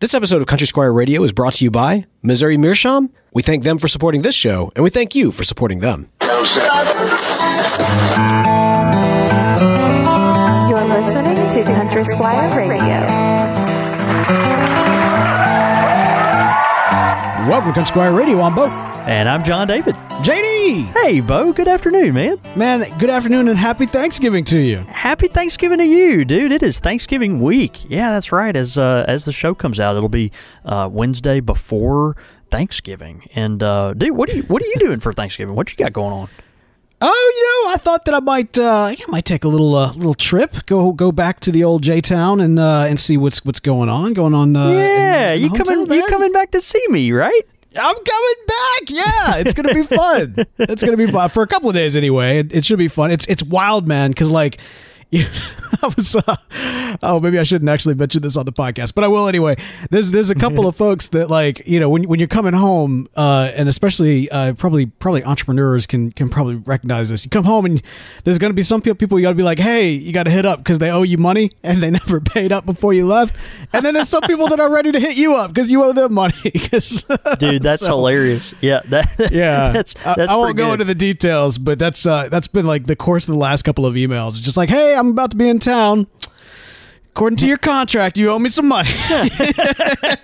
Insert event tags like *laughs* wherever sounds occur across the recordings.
This episode of Country Squire Radio is brought to you by Missouri Meerschaum. We thank them for supporting this show, and we thank you for supporting them. You're listening to Country Squire Radio. Welcome to Squire Radio. I'm Bo. And I'm John David. JD! Hey, Bo, good afternoon, man. Man, good afternoon and happy Thanksgiving to you. Happy Thanksgiving to you, dude. It is Thanksgiving week. Yeah, that's right. As uh, as the show comes out, it'll be uh, Wednesday before Thanksgiving. And uh, dude, what are you what are you doing for Thanksgiving? What you got going on? Oh, you know, I thought that I might, uh, I might take a little, uh, little trip, go, go back to the old J Town and, uh, and see what's, what's going on, going on. Uh, yeah, in- in you coming you coming back to see me, right? I'm coming back. Yeah, it's gonna be fun. *laughs* it's gonna be fun for a couple of days anyway. It, it should be fun. It's it's wild, man. Because like, you, *laughs* I was. Uh, oh, maybe I shouldn't actually mention this on the podcast, but I will anyway. There's there's a couple of folks that like you know when when you're coming home, uh, and especially uh, probably probably entrepreneurs can can probably recognize this. You come home and there's gonna be some pe- people you gotta be like, hey, you gotta hit up because they owe you money *laughs* and they never paid up before you left. And then there's some people that are ready to hit you up because you owe them money. *laughs* Dude, that's So- hilarious. Yeah, that yeah, that's I- that's I, won't go good. into the details, but that's uh, that's been like the course of the last couple of emails. It's just like, hey, I'm about to be in town. According to your contract, you owe me some money. *laughs*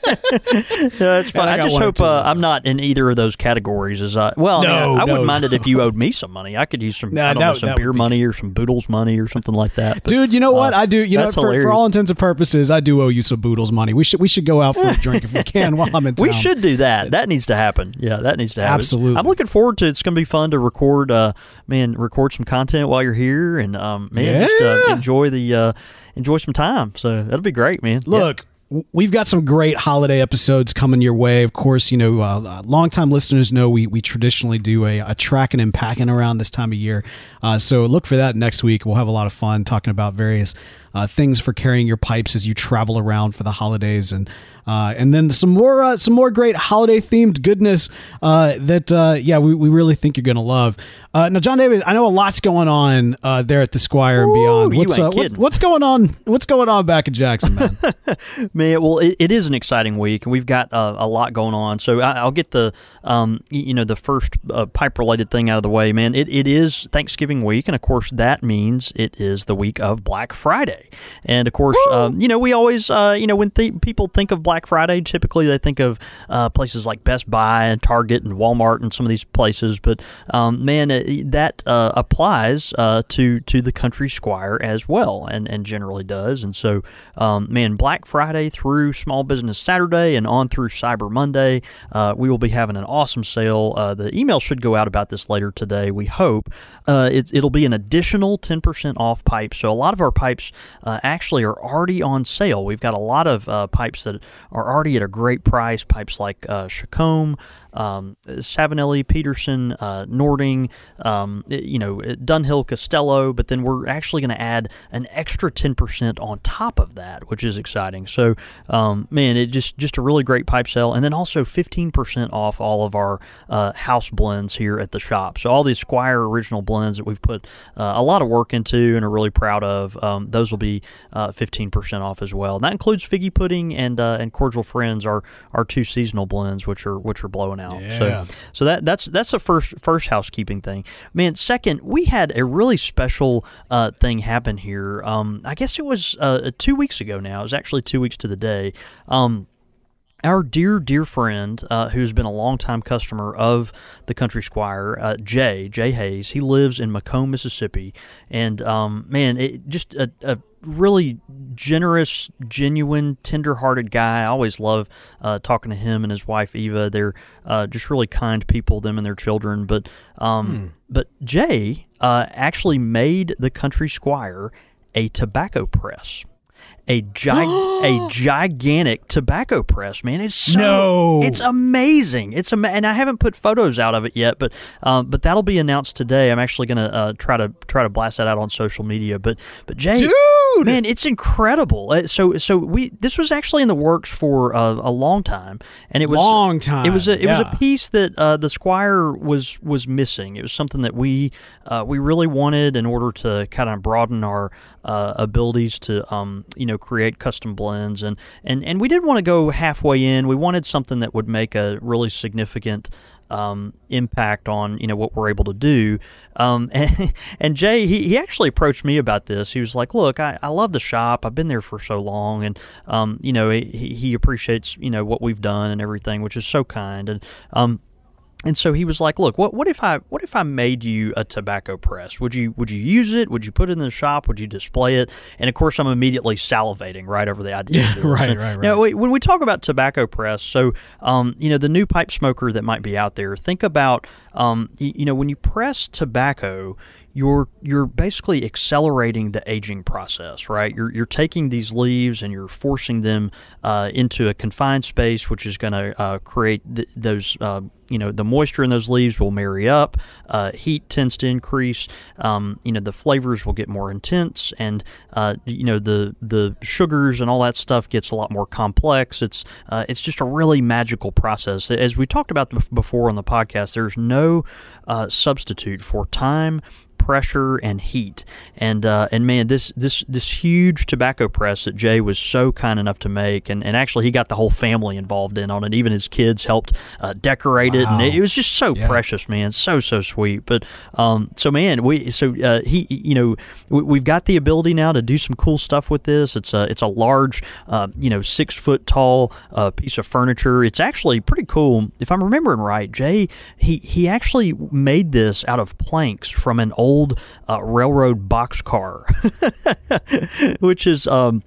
Yeah, *laughs* that's fine. I I, just hope uh, I'm not in either of those categories. As I well, I, mean, No, I, I no, wouldn't mind it if you owed me some money. I could use some, Nah, I don't that- know, some beer be money or some Boodles money or something like that. But, Dude, you know what? uh, I do. You know, what? for, for all intents and purposes, I do owe you some boodles money. We should we should go out for a *laughs* drink if we can while I'm in town. We should do that. That needs to happen. Yeah, that needs to happen. Absolutely. I'm looking forward to it. It's going to be fun to record, uh, man, record some content while you're here, and um, man, just uh, enjoy the uh, enjoy some time. So that'll be great, man. Look, w we've got some great holiday episodes coming your way. Of course, you know, uh, longtime listeners know we, we traditionally do a, a tracking and packing around this time of year. Uh, so look for that next week. We'll have a lot of fun talking about various uh, things for carrying your pipes as you travel around for the holidays and. Uh, and then some more, uh, some more great holiday themed goodness uh, that, uh, yeah, we, we really think you're gonna love. Uh, now, John David, I know a lot's going on uh, there at the Squire and Ooh, beyond. you What's, uh, what's what's going on? What's going on back in Jackson, man? *laughs* Man, well, it, it is an exciting week, and we've got uh, a lot going on. So I, I'll get the, um, you know, the first uh, pipe-related thing out of the way, man. It, it is Thanksgiving week, and of course that means it is the week of Black Friday. And of course, um, you know, we always, uh, you know, when th- people think of Black Friday, typically they think of uh, places like Best Buy and Target and Walmart and some of these places. But um, man, uh, that uh, applies uh, to to the Country Squire as well, and and generally does. And so, um, man, Black Friday through Small Business Saturday and on through Cyber Monday, uh, we will be having an awesome sale. Uh, the email should go out about this later today. We hope uh, it, it'll be an additional ten percent off pipes. So a lot of our pipes uh, actually are already on sale. We've got a lot of uh, pipes that are already at a great price. Pipes like uh, Chacom, um, Savinelli, Peterson, uh, Nording, um, you know, Dunhill, Castello. But then we're actually going to add an extra ten percent on top of that, which is exciting. So, um, man, it just just a really great pipe sale, and then also fifteen percent off all of our uh, house blends here at the shop. So all these Squire original blends that we've put uh, a lot of work into and are really proud of, um, those will be uh, fifteen percent off as well. And that includes figgy pudding and uh, and cordial friends, our our two seasonal blends, which are which are blowing out. Yeah. So so that that's that's the first first housekeeping thing. Man, second, we had a really special uh, thing happen here. Um, I guess it was uh, two weeks ago now. It was actually two weeks to the day. Um, our dear, dear friend, uh, who's been a longtime customer of the Country Squire, uh, Jay, Jay Hayes, he lives in McComb, Mississippi. And, um, man, it, just a, a really generous, genuine, tender-hearted guy. I always love uh, talking to him and his wife, Eva. They're uh, just really kind people, them and their children. But, um, but Jay uh, actually made the Country Squire a tobacco press a gi- a *gasps* gigantic tobacco press, man. It's so, No. it's amazing. It's ama- and I haven't put photos out of it yet, but um, but that'll be announced today. I'm actually gonna uh, try to try to blast that out on social media. But but Jay, Dude! man, it's incredible. Uh, So so we this was actually in the works for uh, a long time, and it was Long time, It was a, it was a piece that uh, the Squire was was missing. It was something that we uh, we really wanted in order to kind of broaden our uh, abilities to um, you know create custom blends and and and we didn't want to go halfway in. We wanted something that would make a really significant um, impact on you know what we're able to do. Um, *laughs* and, and, Jay, he, he actually approached me about this. He was like, "Look, I, I love the shop. I've been there for so long, and um, you know he, he appreciates you know what we've done and everything, which is so kind." And um, and so he was like, "Look, what what if I what if I made you a tobacco press? Would you would you use it? Would you put it in the shop? Would you display it?" And of course, I'm immediately salivating right over the idea. Yeah, *laughs* right, right, right. Now, when we talk about tobacco press, so um, you know the new pipe smoker that might be out there, think about um, you, you know when you press tobacco, you're you're basically accelerating the aging process, right? You're you're taking these leaves and you're forcing them uh, into a confined space, which is going to uh, create th- those. Uh, you know the moisture in those leaves will marry up. Uh, heat tends to increase. Um, you know the flavors will get more intense, and uh, you know the the sugars and all that stuff gets a lot more complex. It's uh, it's just a really magical process. As we talked about before on the podcast, there's no substitute for time pressure and heat. And uh, and man, this this this huge tobacco press that Jay was so kind enough to make, and, and actually he got the whole family involved in on it. Even his kids helped uh, decorate wow. it, and it, it, was just so yeah. precious, man, so so sweet. But um, so man, we so uh, he you know we, have got the ability now to do some cool stuff with this. It's a it's a large uh, you know six foot tall uh, piece of furniture. It's actually pretty cool. If I'm remembering right, Jay he he actually made this out of planks from an old old uh, railroad boxcar, *laughs* which is um,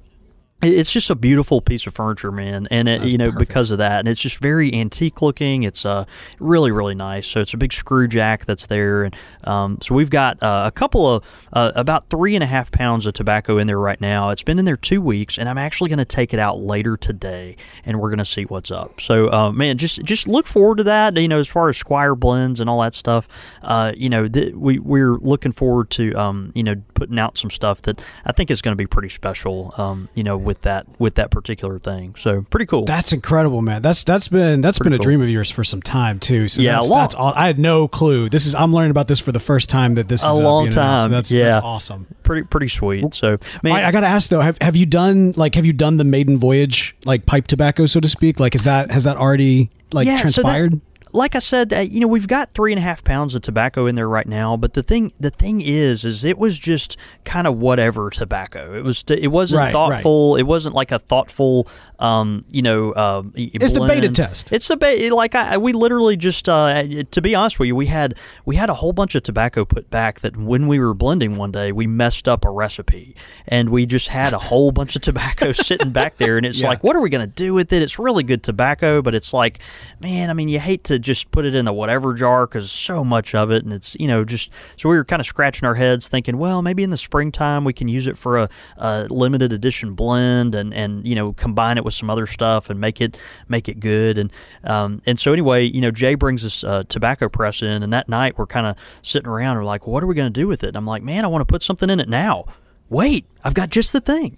it's just a beautiful piece of furniture, man, and it, you know perfect. because of that, and it's just very antique looking. It's uh, really really nice. So it's a big screw jack that's there, and um, so we've got uh, a couple of uh, about three and a half pounds of tobacco in there right now. It's been in there two weeks, and I'm actually going to take it out later today, and we're going to see what's up. So uh, man, just just look forward to that. You know, as far as Squire blends and all that stuff, uh, you know, th- we we're looking forward to um, you know putting out some stuff that I think is going to be pretty special. Um, you know with that with that particular thing. So pretty cool. That's incredible, man. That's that's been that's pretty been a cool. dream of yours for some time too. So yeah, that's, that's all. I had no clue. This is I'm learning about this for the first time that this a is long up, time. So that's, yeah, that's awesome. Pretty pretty sweet. So man, I, I got to ask though, have have you done like have you done the maiden voyage like pipe tobacco so to speak? Like is that has that already like yeah, transpired? So that, like I said, uh, you know, we've got three and a half pounds of tobacco in there right now. But the thing, the thing is, is it was just kind of whatever tobacco. It was, it wasn't right, thoughtful. Right. It wasn't like a thoughtful, um, you know, uh, it's blend. the beta test. It's the beta. Like I, we literally just, uh, to be honest with you, we had we had a whole bunch of tobacco put back that when we were blending one day, we messed up a recipe, and we just had a whole bunch of tobacco *laughs* sitting back there, and it's yeah. like, what are we gonna do with it? It's really good tobacco, but it's like, man, I mean, you hate to just put it in the whatever jar because so much of it, and it's you know just so we were kind of scratching our heads thinking, well, maybe in the springtime we can use it for a, a limited edition blend and and you know combine it with some other stuff and make it make it good and um, and so anyway, you know Jay brings this uh, tobacco press in, and that night we're kind of sitting around, we're like, what are we going to do with it? And I'm like, man, I want to put something in it now wait, I've got just the thing.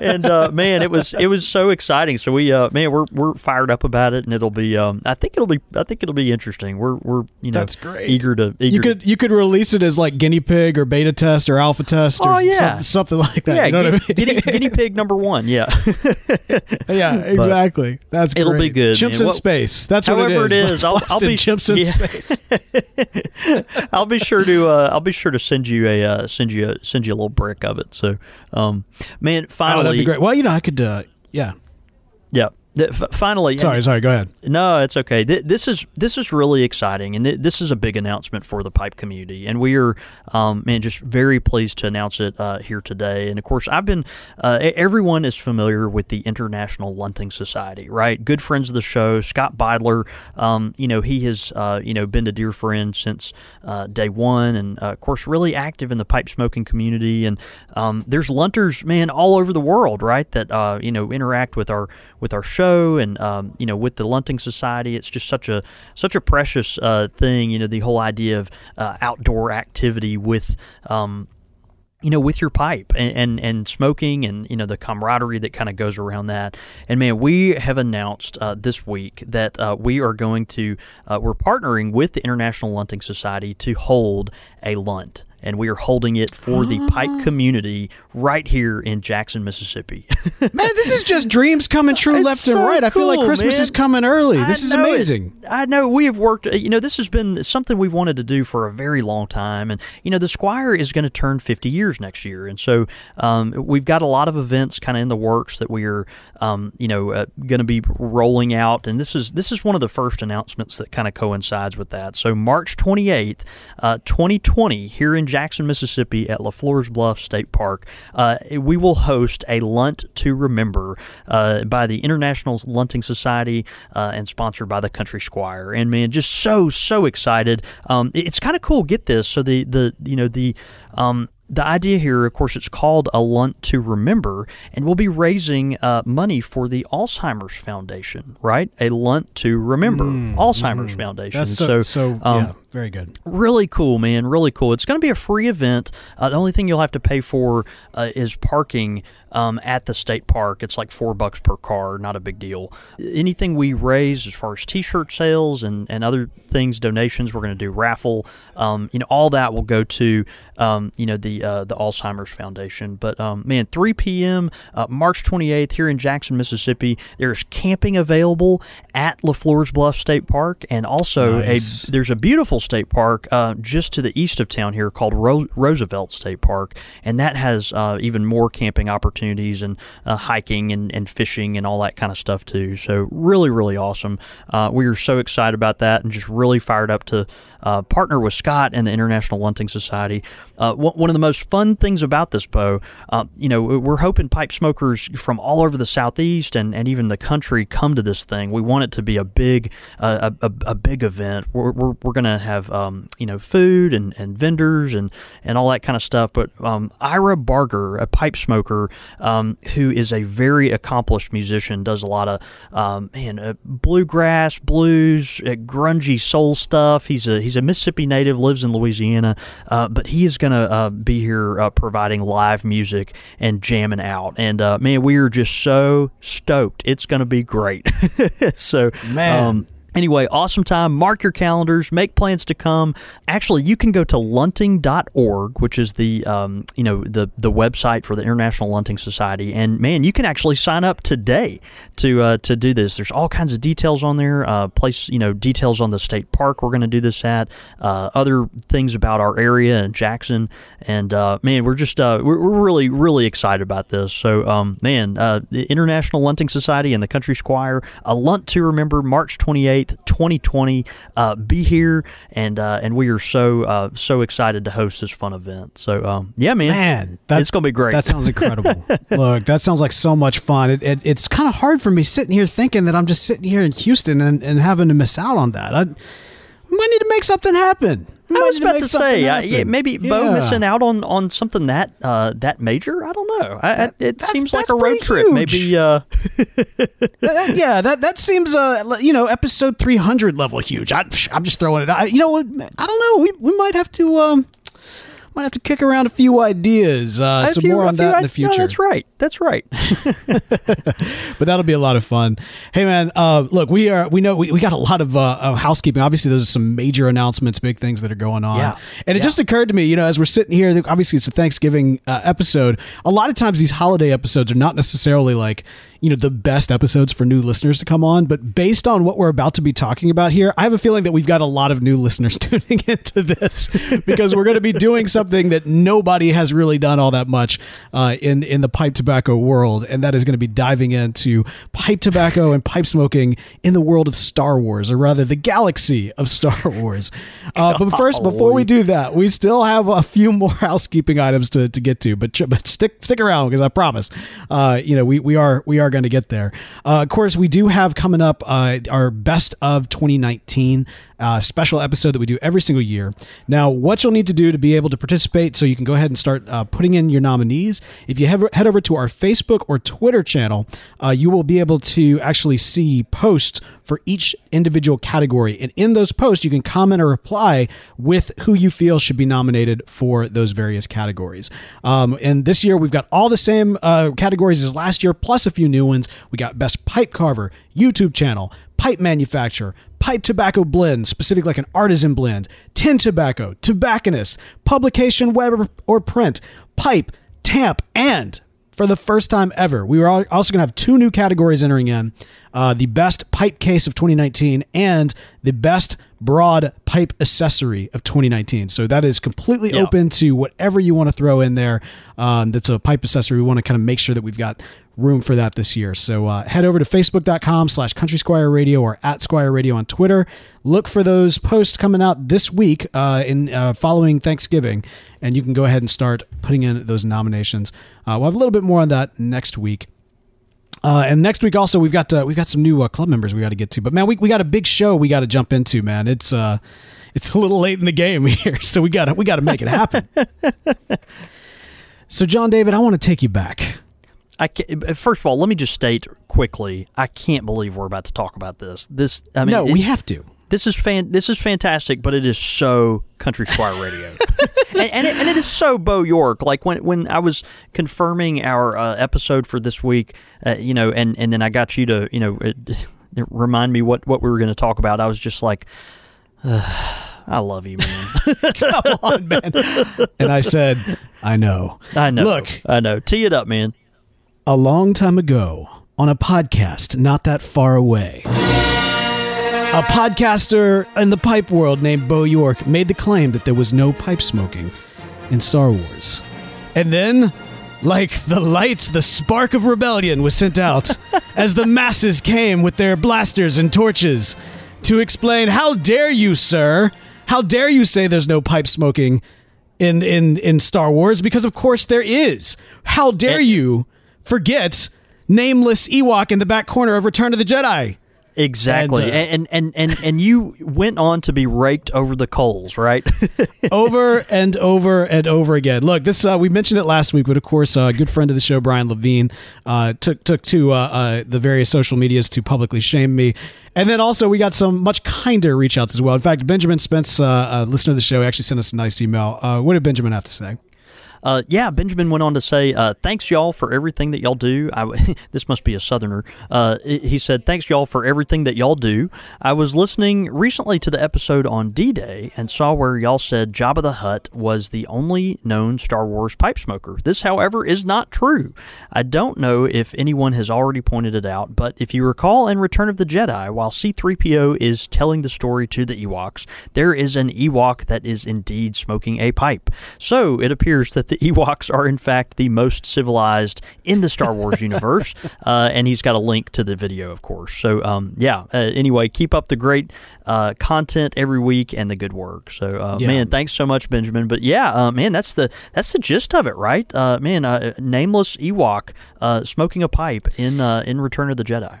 *laughs* and uh, man, it was it was so exciting. So we uh, man, we're we're fired up about it, and it'll be um, I think it'll be I think it'll be interesting. We're we're you know that's great. Eager to eager you could to, you could release it as like guinea pig or beta test or alpha test or oh, yeah. some, something like that. Yeah, you know gu- what I mean? guinea, guinea pig number one. Yeah, *laughs* yeah, exactly. That's it'll great. be good. Chimps man. in well, space. That's what however it is. it is. I'll, I'll be chimps in yeah. space. *laughs* I'll be sure to uh, I'll be sure to send you a uh, send you a, send you a little brick of it. So, um, man, finally, oh, that'd be great. Well, you know, I could, uh, yeah. Yeah. F- finally, sorry, sorry. Go ahead. No, it's okay. Th- this is this is really exciting, and th- this is a big announcement for the pipe community, and we are, um, man, just very pleased to announce it uh, here today. And of course, I've been. Uh, everyone is familiar with the International Lunting Society, right? Good friends of the show, Scott Beidler. Um, you know, he has, uh, you know, been a dear friend since uh, day one, and uh, of course, really active in the pipe smoking community. And um, there's lunters, man, all over the world, right? That uh, you know interact with our with our show and um, you know with the Lunting Society, it's just such a such a precious uh, thing. You know the whole idea of uh, outdoor activity with. Um, you know, with your pipe and, and, and, smoking and, you know, the camaraderie that kind of goes around that. And man, we have announced uh, this week that uh, we are going to, uh, we're partnering with the International Lunting Society to hold a lunt and we are holding it for the pipe community right here in Jackson, Mississippi. *laughs* Man, this is just dreams coming true It's left so and right. I feel like Christmas man. is coming early. I This is know it. amazing. I know we have worked. You know, this has been something we've wanted to do for a very long time, and you know, the Squire is going to turn 50 years next year, and so um, we've got a lot of events kind of in the works that we are, um, you know, uh, going to be rolling out, and this is this is one of the first announcements that kind of coincides with that. So March 28th, uh, 2020, here in Jackson, Mississippi, at LaFleur's Bluff State Park, uh, we will host a Lunt to Remember uh, by the International Lunting Society uh, and sponsored by the Country Squire. And man, just so so excited. Um, it's kind of cool. Get this. So the the you know the um, the idea here, of course, it's called a Lunt to Remember, and we'll be raising uh, money for the Alzheimer's Foundation, right? A Lunt to Remember Alzheimer's Foundation. That's so, so, um, yeah, very good. Really cool, man. Really cool. It's going to be a free event. Uh, the only thing you'll have to pay for uh, is parking um, at the state park. It's like four bucks per car. Not a big deal. Anything we raise as far as T-shirt sales and, and other things, donations, we're going to do raffle. Um, you know, all that will go to um, you know the uh, the Alzheimer's Foundation. But um, man, 3 p.m. Uh, March 28th here in Jackson, Mississippi. There's camping available at LaFleur's Bluff State Park, and also Nice. a there's a beautiful state park uh, just to the east of town here called Ro- Roosevelt State Park, and that has uh, even more camping opportunities and uh, hiking and, and fishing and all that kind of stuff too. So really, really awesome. Uh, we are so excited about that and just really fired up to uh, partner with Scott and the International Lunting Society. Uh, one of the most fun things about this, Bo, uh, you know, we're hoping pipe smokers from all over the southeast and, and even the country come to this thing. We want it to be a big uh, a, a, a big event. We're, we're, we're going to have um, you know food and, and vendors and, and all that kind of stuff. But um, Ira Barger, a pipe smoker um, who is a very accomplished musician, does a lot of um, man uh, bluegrass, blues, uh, grungy soul stuff. He's a he's a Mississippi native, lives in Louisiana, uh, but he is going to uh, be here uh, providing live music and jamming out. And uh, man, we are just so stoked. It's going to be great. *laughs* so Man. Um, Anyway, awesome time. Mark your calendars. Make plans to come. Actually, you can go to lunting.org, which is the um, you know the the website for the International Lunting Society, and man, you can actually sign up today to uh, to do this. There's all kinds of details on there. Uh, place you know details on the state park we're going to do this at. Uh, other things about our area and Jackson, and uh, man, we're just uh, we're, we're really really excited about this. So um, man, uh, the International Lunting Society and the Country Squire, a lunt to remember, March 28th, 2020. Uh, be here, and uh, and we are so uh, so excited to host this fun event. So um, yeah, man, Man, that, it's gonna be great. That sounds incredible. *laughs* Look, that sounds like so much fun. It, it, it's kind of hard for me sitting here thinking that I'm just sitting here in Houston and, and having to miss out on that. I need to make something happen. I was about make to say, uh, happen. yeah, maybe Bo missing out on, on something that uh, that major. I don't know. I, I- it seems like a road trip. huge. Maybe uh, *laughs* yeah, that that seems uh you know episode 300 level huge. I, I'm just throwing it out. You know what? I don't know. We we might have to um might have to kick around a few ideas. Uh, some few- more on that in the future. No, that's right. That's right. *laughs* *laughs* but that'll be a lot of fun. Hey man, uh, look, we are we know we, we got a lot of, uh, of housekeeping. Obviously, those are some major announcements, big things that are going on. Yeah. And it Yeah. just occurred to me, you know, as we're sitting here, obviously it's a Thanksgiving uh, episode. A lot of times these holiday episodes are not necessarily like you know the best episodes for new listeners to come on, but based on what we're about to be talking about here, I have a feeling that we've got a lot of new listeners *laughs* tuning into this because we're going to be doing something that nobody has really done all that much uh, in in the pipe tobacco world, and that is going to be diving into pipe tobacco and pipe smoking in the world of Star Wars, or rather the galaxy of Star Wars. Uh, but first, before we do that, we still have a few more *laughs* housekeeping items to, to get to, but but stick stick around because I promise, uh, you know, we, we are we are going to get there. Uh, of course, we do have coming up uh, our best of 2019 uh, special episode that we do every single year. Now, what you'll need to do to be able to participate, so you can go ahead and start uh, putting in your nominees. If you have, head over to our Facebook or Twitter channel, uh, you will be able to actually see posts for each individual category. And in those posts, you can comment or reply with who you feel should be nominated for those various categories. Um, and this year, we've got all the same uh, categories as last year, plus a few new ones. We got Best Pipe Carver, YouTube channel, pipe manufacturer, pipe tobacco blend, specific like an artisan blend, tin tobacco, tobacconist, publication, web or print, pipe, tamp, and for the first time ever, we were also going to have two new categories entering in uh, the best pipe case of 2019 and the best broad pipe accessory of 2019. So that is completely Yeah. open to whatever you want to throw in there. Um, that's a pipe accessory. We want to kind of make sure that we've got room for that this year. So uh, head over to facebook.com slash country squire radio or at squire radio on Twitter. Look for those posts coming out this week uh, in uh, following Thanksgiving, and you can go ahead and start putting in those nominations. Uh, we'll have a little bit more on that next week. Uh, and next week also we've got uh, we've got some new uh, club members we got to get to. But man, we, we got a big show we got to jump into. Man, it's uh it's a little late in the game *laughs* here, so we got to we got to make it happen. *laughs* so John David, I want to take you back. I ca first of all, let me just state quickly: I can't believe we're about to talk about this. This, I mean, no, it- we have to. this is fan. This is fantastic, but it is so country squire radio, *laughs* and and it, and it is so Bo York. Like when when I was confirming our uh, episode for this week, uh, you know, and and then I got you to you know it, it remind me what what we were going to talk about. I was just like. I love you, man. *laughs* Come on, man. And I said, I know. I know. Look, I know. Tee it up, man. A long time ago on a podcast not that far away. A podcaster in the pipe world named Bo York made the claim that there was no pipe smoking in Star Wars. And then, like the lights, the spark of rebellion was sent out *laughs* as the masses came with their blasters and torches to explain how dare you, sir? How dare you say there's no pipe smoking in in in Star Wars because of course there is. How dare you forget nameless Ewok in the back corner of Return of the Jedi? Exactly. And, And, and, and, and, you went on to be raked over the coals, right? *laughs* over and over and over again. Look, this uh, we mentioned it last week, but of course, uh, a good friend of the show, Brian Levine, uh, took took to uh, uh, the various social medias to publicly shame me. And then also we got some much kinder reach outs as well. In fact, Benjamin Spence, uh, a listener of the show, actually sent us a nice email. Uh, what did Benjamin have to say? Uh, yeah, Benjamin went on to say, uh, "Thanks y'all for everything that y'all do." *laughs* This must be a Southerner. Uh, he said, "Thanks y'all for everything that y'all do." I was listening recently to the episode on D-Day and saw where y'all said Jabba the Hutt was the only known Star Wars pipe smoker. This, however, is not true. I don't know if anyone has already pointed it out, but if you recall in Return of the Jedi, while C-3PO is telling the story to the Ewoks, there is an Ewok that is indeed smoking a pipe. So it appears that the *laughs* Ewoks are in fact the most civilized in the Star Wars universe, *laughs* uh, and he's got a link to the video, of course. So um, yeah. Uh, anyway, keep up the great uh, content every week and the good work. So uh, Yeah. man, thanks so much, Benjamin. But yeah, uh, man, that's the that's the gist of it, right? Uh, man, uh, nameless Ewok uh, smoking a pipe in uh, in Return of the Jedi.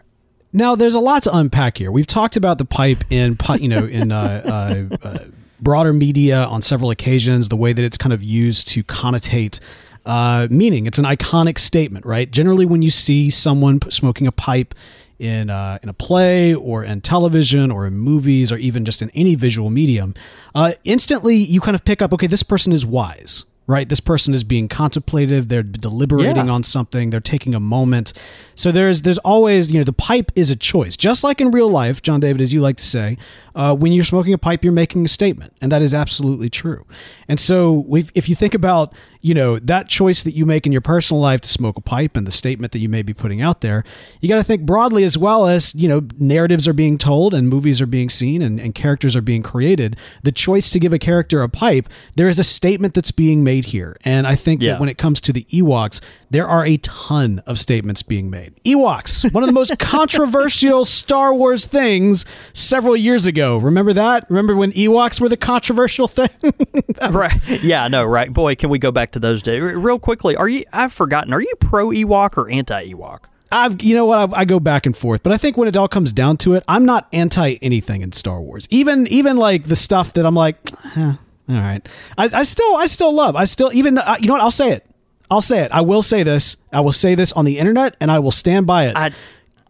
Now, there's a lot to unpack here. We've talked about the pipe in, you know, in uh, uh, uh, broader media on several occasions. The way that it's kind of used to connotate uh, meaning. It's an iconic statement, right? Generally, when you see someone smoking a pipe in uh, in a play or in television or in movies or even just in any visual medium, uh, instantly you kind of pick up, okay, this person is wise. Right, this person is being contemplative. They're deliberating Yeah. on something. They're taking a moment. So there's there's always you know the pipe is a choice, just like in real life, John David, as you like to say. Uh, when you're smoking a pipe, you're making a statement, and that is absolutely true. And so we've, if you think about you know that choice that you make in your personal life to smoke a pipe and the statement that you may be putting out there, you got to think broadly as well as you know narratives are being told and movies are being seen and, and characters are being created. The choice to give a character a pipe, there is a statement that's being made here, and I think Yeah. that when it comes to the Ewoks, there are a ton of statements being made. Ewoks, one of the most *laughs* controversial Star Wars things several years ago. Remember that? Remember when Ewoks were the controversial thing? *laughs* right. Yeah, no, right. Boy, can we go back to those days real quickly? Are you? I've forgotten. Are you pro Ewok or anti Ewok? I've, you know what? I, I go back and forth, but I think when it all comes down to it, I'm not anti anything in Star Wars. Even, even like the stuff that I'm like, eh, all right. I, I still, I still love. I still even, uh, you know what? I'll say it. I'll say it. I will say this. I will say this on the internet, and I will stand by it. I,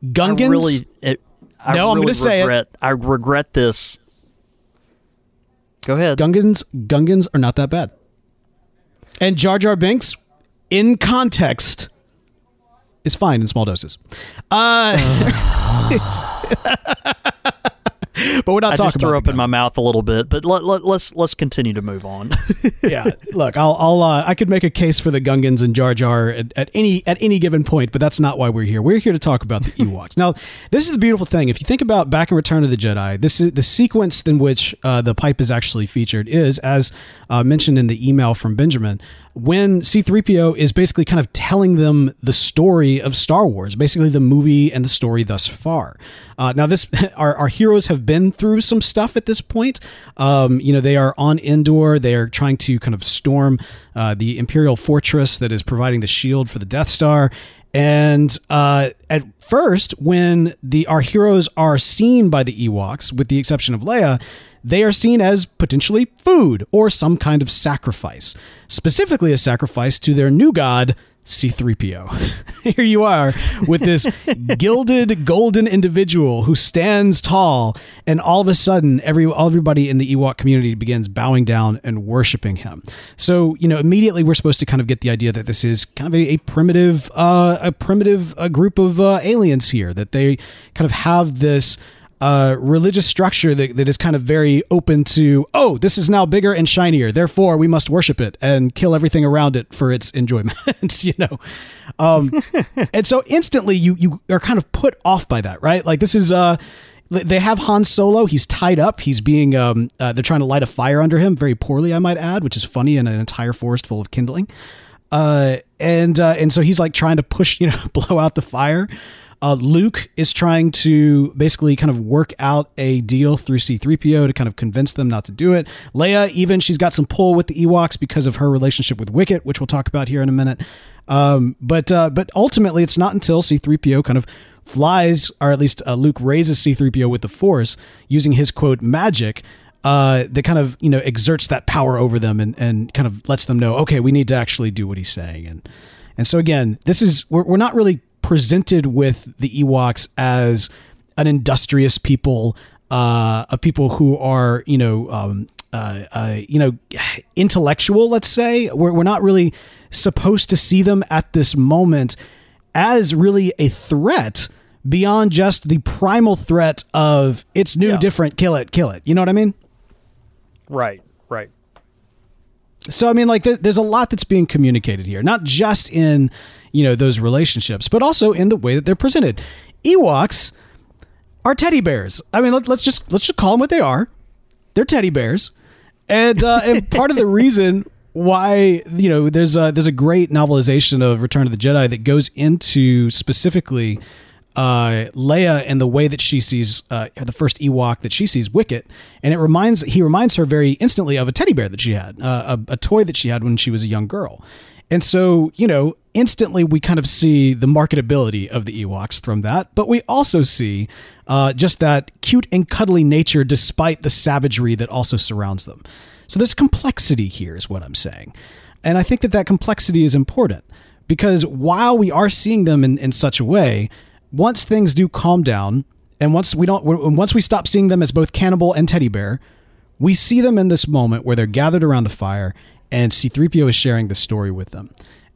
Gungans. I really. It, I No, I'm really gonna say it. regret, I regret this. Go ahead. Gungans Gungans are not that bad. And Jar Jar Binks, in context, is fine in small doses. Uh, *laughs* *laughs* *laughs* *laughs* but we're not I talking just threw up in my mouth a little bit, but let, let, let's let's continue to move on. *laughs* yeah, look, I'll, I'll uh, I could make a case for the Gungans and Jar Jar at, at any at any given point, but that's not why we're here. We're here to talk about the *laughs* Ewoks. now, this is the beautiful thing. If you think about back in Return of the Jedi, this is the sequence in which uh, the pipe is actually featured is as uh, mentioned in the email from Benjamin when C3PO is basically kind of telling them the story of Star Wars, basically the movie and the story thus far. Uh, now, this *laughs* our, our heroes have been through some stuff at this point. Um, you know, they are on Endor. They are trying to kind of storm uh, the Imperial fortress that is providing the shield for the Death Star. And uh, at first, when the our heroes are seen by the Ewoks, with the exception of Leia, they are seen as potentially food or some kind of sacrifice, specifically a sacrifice to their new god, C3PO. *laughs* Here you are with this *laughs* gilded golden individual who stands tall, and all of a sudden, every everybody in the Ewok community begins bowing down and worshiping him. So, you know, immediately we're supposed to kind of get the idea that this is kind of a, a primitive, uh, a primitive uh, group of uh, aliens here. That they kind of have this uh, religious structure that, that is kind of very open to, oh, this is now bigger and shinier, therefore we must worship it and kill everything around it for its enjoyment, *laughs* you know. Um, *laughs* and so instantly you you are kind of put off by that, right? Like this is uh they have Han Solo. He's tied up. He's being um, uh, they're trying to light a fire under him very poorly, I might add, which is funny in an entire forest full of kindling. Uh, and uh, and so he's like trying to push, *laughs* you know, blow out the fire. Uh, Luke is trying to basically kind of work out a deal through C3PO to kind of convince them not to do it. Leia, even she's got some pull with the Ewoks because of her relationship with Wicket, which we'll talk about here in a minute. Um, but uh, but ultimately, it's not until C3PO kind of flies, or at least uh, Luke raises C3PO with the Force using his quote magic. Uh, that kind of you know exerts that power over them and, and kind of lets them know okay we need to actually do what he's saying and and so again this is we're, we're not really presented with the Ewoks as an industrious people, uh, a people who are you know um, uh, uh, you know intellectual. Let's say we're we're not really supposed to see them at this moment as really a threat beyond just the primal threat of it's new, Yeah. different, kill it, kill it. You know what I mean? right, right. So i mean like there, there's a lot that's being communicated here not just in you know those relationships but also in the way that they're presented. Ewoks are teddy bears. I mean let, let's just let's just call them what they are. They're teddy bears. And uh, and part of the reason why you know there's a there's a great novelization of return of the jedi that goes into specifically uh, Leia and the way that she sees uh, the first Ewok that she sees Wicket, and it reminds he reminds her very instantly of a teddy bear that she had, uh, a, a toy that she had when she was a young girl, and so you know instantly we kind of see the marketability of the Ewoks from that, but we also see uh, just that cute and cuddly nature despite the savagery that also surrounds them. So there's complexity here, is what I'm saying, and I think that that complexity is important because while we are seeing them in, in such a way once things do calm down and once we don't once we stop seeing them as both cannibal and teddy bear we see them in this moment where they're gathered around the fire and c3po is sharing the story with them.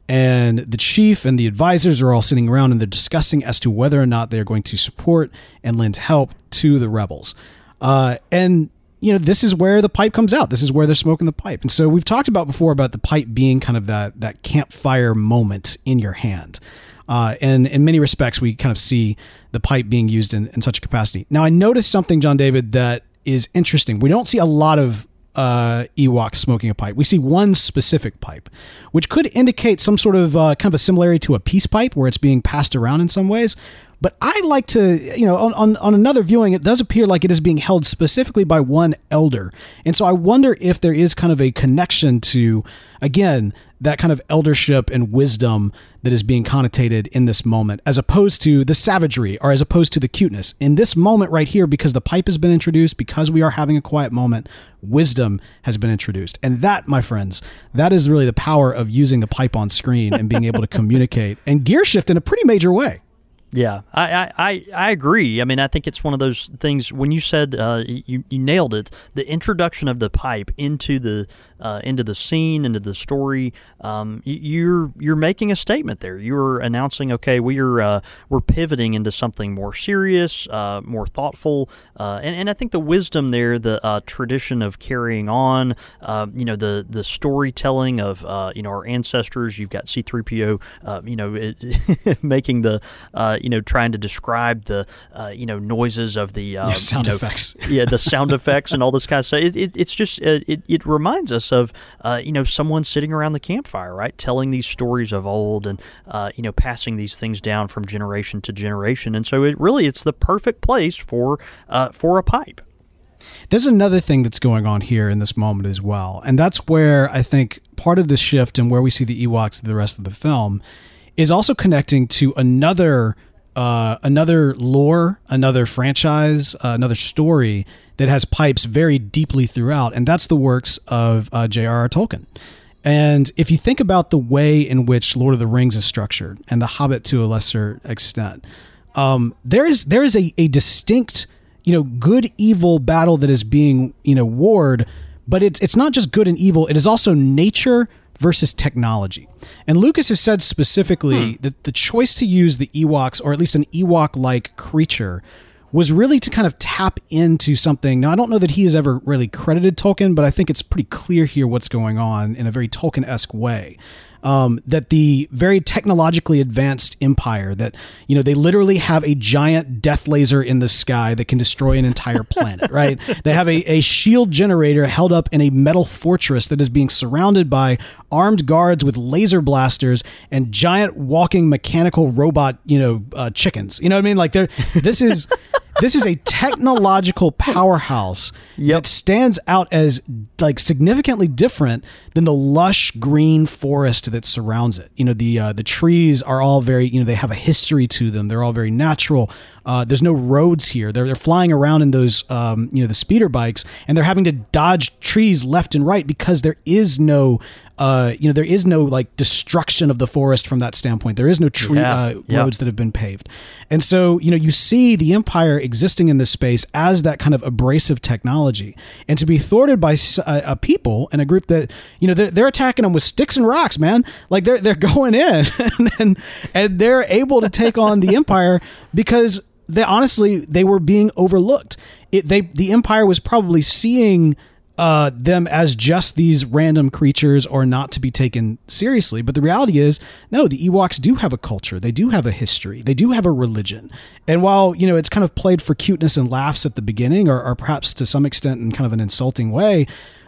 And the chief and the advisors are all sitting around and they're discussing as to whether or not they're going to support and lend help to the rebels. Uh, and you know this is where the pipe comes out. This is where they're smoking the pipe. And so we've talked about before about the pipe being kind of that that campfire moment in your hand uh, and in many respects, we kind of see the pipe being used in, in such a capacity. Now, I noticed something, John David, that is interesting. We don't see a lot of uh, Ewoks smoking a pipe. We see one specific pipe, which could indicate some sort of uh, kind of a similarity to a peace pipe where it's being passed around in some ways. But I like to, you know, on, on, on another viewing, it does appear like it is being held specifically by one elder. And so I wonder if there is kind of a connection to, again, that kind of eldership and wisdom that is being connotated in this moment, as opposed to the savagery or as opposed to the cuteness. In this moment right here, because the pipe has been introduced, because we are having a quiet moment, wisdom has been introduced. And that, my friends, that is really the power of using the pipe on screen and being able to *laughs* communicate and gear shift in a pretty major way. Yeah, I, I, I, agree. I mean, I think it's one of those things. When you said uh, you, you nailed it, the introduction of the pipe into the uh, into the scene, into the story, um, you're you're making a statement there. You're announcing, okay, we are uh, we're pivoting into something more serious, uh, more thoughtful, uh, and and I think the wisdom there, the uh, tradition of carrying on, you know, the the storytelling of you know our ancestors. You've got C-3PO, you know, it, *laughs* making the you know, trying to describe the, uh, you know, noises of the uh, yeah, sound you know, effects. *laughs* yeah, the sound *laughs* effects and all this kind of stuff. It, it, it's just uh, it, it reminds us of, uh, you know, someone sitting around the campfire, right, telling these stories of old and, uh, you know, passing these things down from generation to generation. And so it really it's the perfect place for uh, for a pipe. There's another thing that's going on here in this moment as well. And that's where I think part of the shift and where we see the Ewoks the rest of the film is also connecting to another uh, another lore, another franchise, uh, another story that has pipes very deeply throughout, and that's the works of uh, J.R.R. Tolkien. And if you think about the way in which Lord of the Rings is structured, and The Hobbit to a lesser extent, um, there is there is a, a distinct, you know, good evil battle that is being you know warred, but it's it's not just good and evil; it is also nature versus technology. And Lucas has said specifically hmm. that the choice to use the Ewoks, or at least an Ewok like creature, was really to kind of tap into something. Now, I don't know that he has ever really credited Tolkien, but I think it's pretty clear here what's going on in a very Tolkien esque way um, that the very technologically advanced empire that you know they literally have a giant death laser in the sky that can destroy an entire planet *laughs* right? They have a, a shield generator held up in a metal fortress that is being surrounded by armed guards with laser blasters and giant walking mechanical robot you know uh, chickens. You know what i mean? Like they're this is *laughs* this is a technological powerhouse yep. that stands out as like significantly different than the lush green forest that surrounds it. You know, the uh, the trees are all very, you know, they have a history to them. They're all very natural. Uh, there's no roads here. They're they're flying around in those, um, you know, the speeder bikes, and they're having to dodge trees left and right because there is no uh, you know, there is no like destruction of the forest from that standpoint. There is no tree yeah. uh, yeah. roads that have been paved, and so you know you see the empire existing in this space as that kind of abrasive technology, and to be thwarted by a, a people and a group that you know they're, they're, attacking them with sticks and rocks, man. Like they're they're *laughs* going in, and then, and they're able to take on the empire because they honestly they were being overlooked. It, they the empire was probably seeing uh, them as just these random creatures or not to be taken seriously. But the reality is, no, the Ewoks do have a culture. They do have a history. They do have a religion. And while, you know, it's kind of played for cuteness and laughs at the beginning, or, or perhaps to some extent in kind of an insulting way,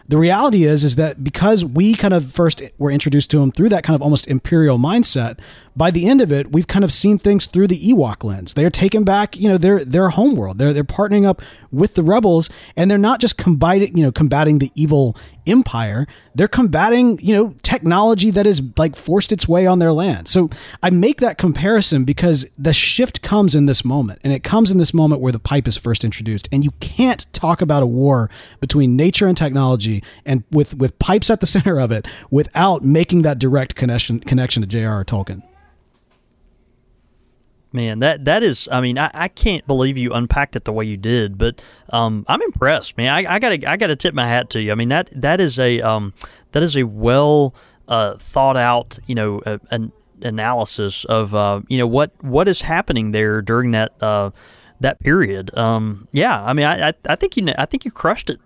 the reality is is that because we kind of first were introduced to them through that kind of almost imperial mindset by the end of it, we've kind of seen things through the Ewok lens. They're taking back, you know, their their homeworld. They're they're partnering up with the rebels, and they're not just combating, you know, combating the evil empire. They're combating, you know, technology that has like forced its way on their land. So I make that comparison because the shift comes in this moment, and it comes in this moment where the pipe is first introduced, and you can't talk about a war between nature and technology, and with with pipes at the *laughs* center of it, without making that direct connection connection to J.R.R. Tolkien. Man, that that is. I mean, I, I can't believe you unpacked it the way you did, but um, I'm impressed, man. I, I, gotta I gotta tip my hat to you. I mean that that is a um, that is a well uh, thought out, you know, an analysis of uh, you know what what is happening there during that uh, that period. Um, yeah, I mean, I, I, I think you I think you crushed it.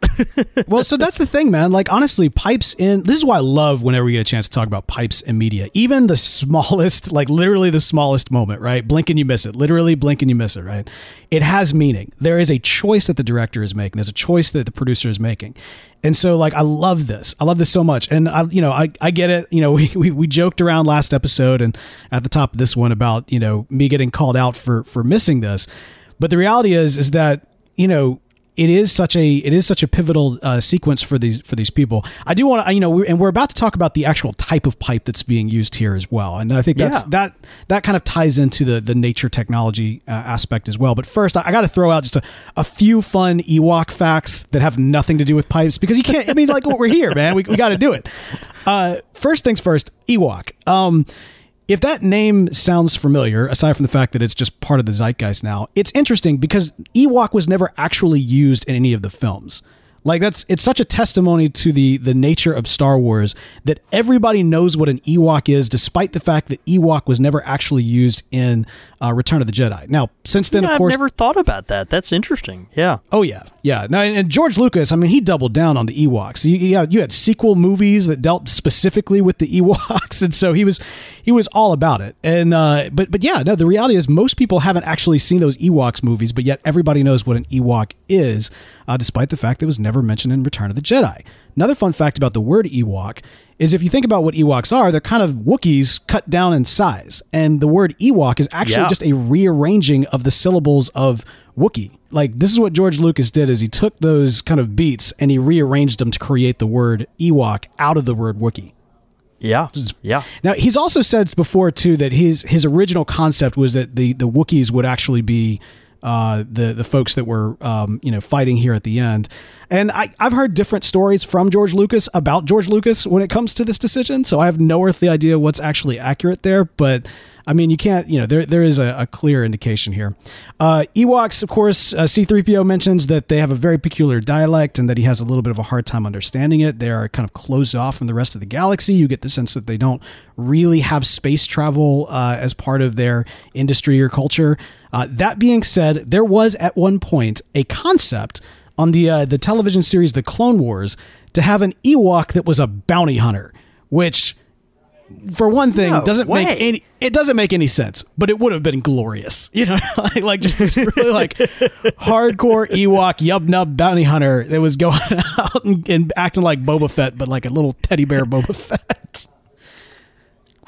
*laughs* well, so that's the thing, man. Like honestly, pipes in. This is why I love whenever we get a chance to talk about pipes in media. Even the smallest, *laughs* like literally the smallest moment, right? Blink and you miss it. Literally blink and you miss it, right? It has meaning. There is a choice that the director is making. There's a choice that the producer is making. And so like I love this. I love this so much. And I you know, I, I get it. You know, *laughs* we, we we joked around last episode and at the top of this one about, you know, me getting called out for for missing this. But the reality is, is that you know it is such a it is such a pivotal uh, sequence for these for these people. I do want to you know, we're, and we're about to talk about the actual type of pipe that's being used here as well, and I think that's yeah. that that kind of ties into the the nature technology uh, aspect as well. But first, I, I got to throw out just a, a few fun Ewok facts that have nothing to do with pipes because you can't. I mean, like we're here, man. We we got to do it. Uh, first things first, Ewok. Um, if that name sounds familiar, aside from the fact that it's just part of the zeitgeist now, it's interesting because Ewok was never actually used in any of the films. Like that's it's such a testimony to the the nature of Star Wars that everybody knows what an Ewok is, despite the fact that Ewok was never actually used in uh, Return of the Jedi. Now, since then, of course, I've never thought about that. That's interesting. Yeah. Oh yeah, yeah. Now, and and George Lucas, I mean, he doubled down on the Ewoks. You, you, had, you had sequel movies that dealt specifically with the *laughs* Ewoks, and so he was he was all about it. And uh, but but yeah, no. The reality is, most people haven't actually seen those Ewoks movies, but yet everybody knows what an Ewok is, uh, despite the fact that it was never mentioned in Return of the Jedi. Another fun fact about the word Ewok is if you think about what Ewoks are, they're kind of Wookiees cut down in size. And the word Ewok is actually Yeah. just a rearranging of the syllables of Wookiee. Like this is what George Lucas did is he took those kind of beats and he rearranged them to create the word Ewok out of the word Wookiee. Yeah. Yeah. Now he's also said before too that his his original concept was that the the Wookiees would actually be uh, the the folks that were um, you know fighting here at the end, and I I've heard different stories from George Lucas about George Lucas when it comes to this decision, so I have no earthly idea what's actually accurate there, but. I mean, you can't, you know, there there is a, a clear indication here. Uh, Ewoks, of course, uh, C3PO mentions that they have a very peculiar dialect and that he has a little bit of a hard time understanding it. They are kind of closed off from the rest of the galaxy. You get the sense that they don't really have space travel uh, as part of their industry or culture. Uh, that being said, there was at one point a concept on the uh, the television series The Clone Wars to have an Ewok that was a bounty hunter, which for one thing No doesn't make any it doesn't make any sense but it would have been glorious *laughs* you know like, like just this really like *laughs* hardcore ewok yub nub bounty hunter that was going *laughs* out and, and acting like boba fett but like a little teddy bear boba fett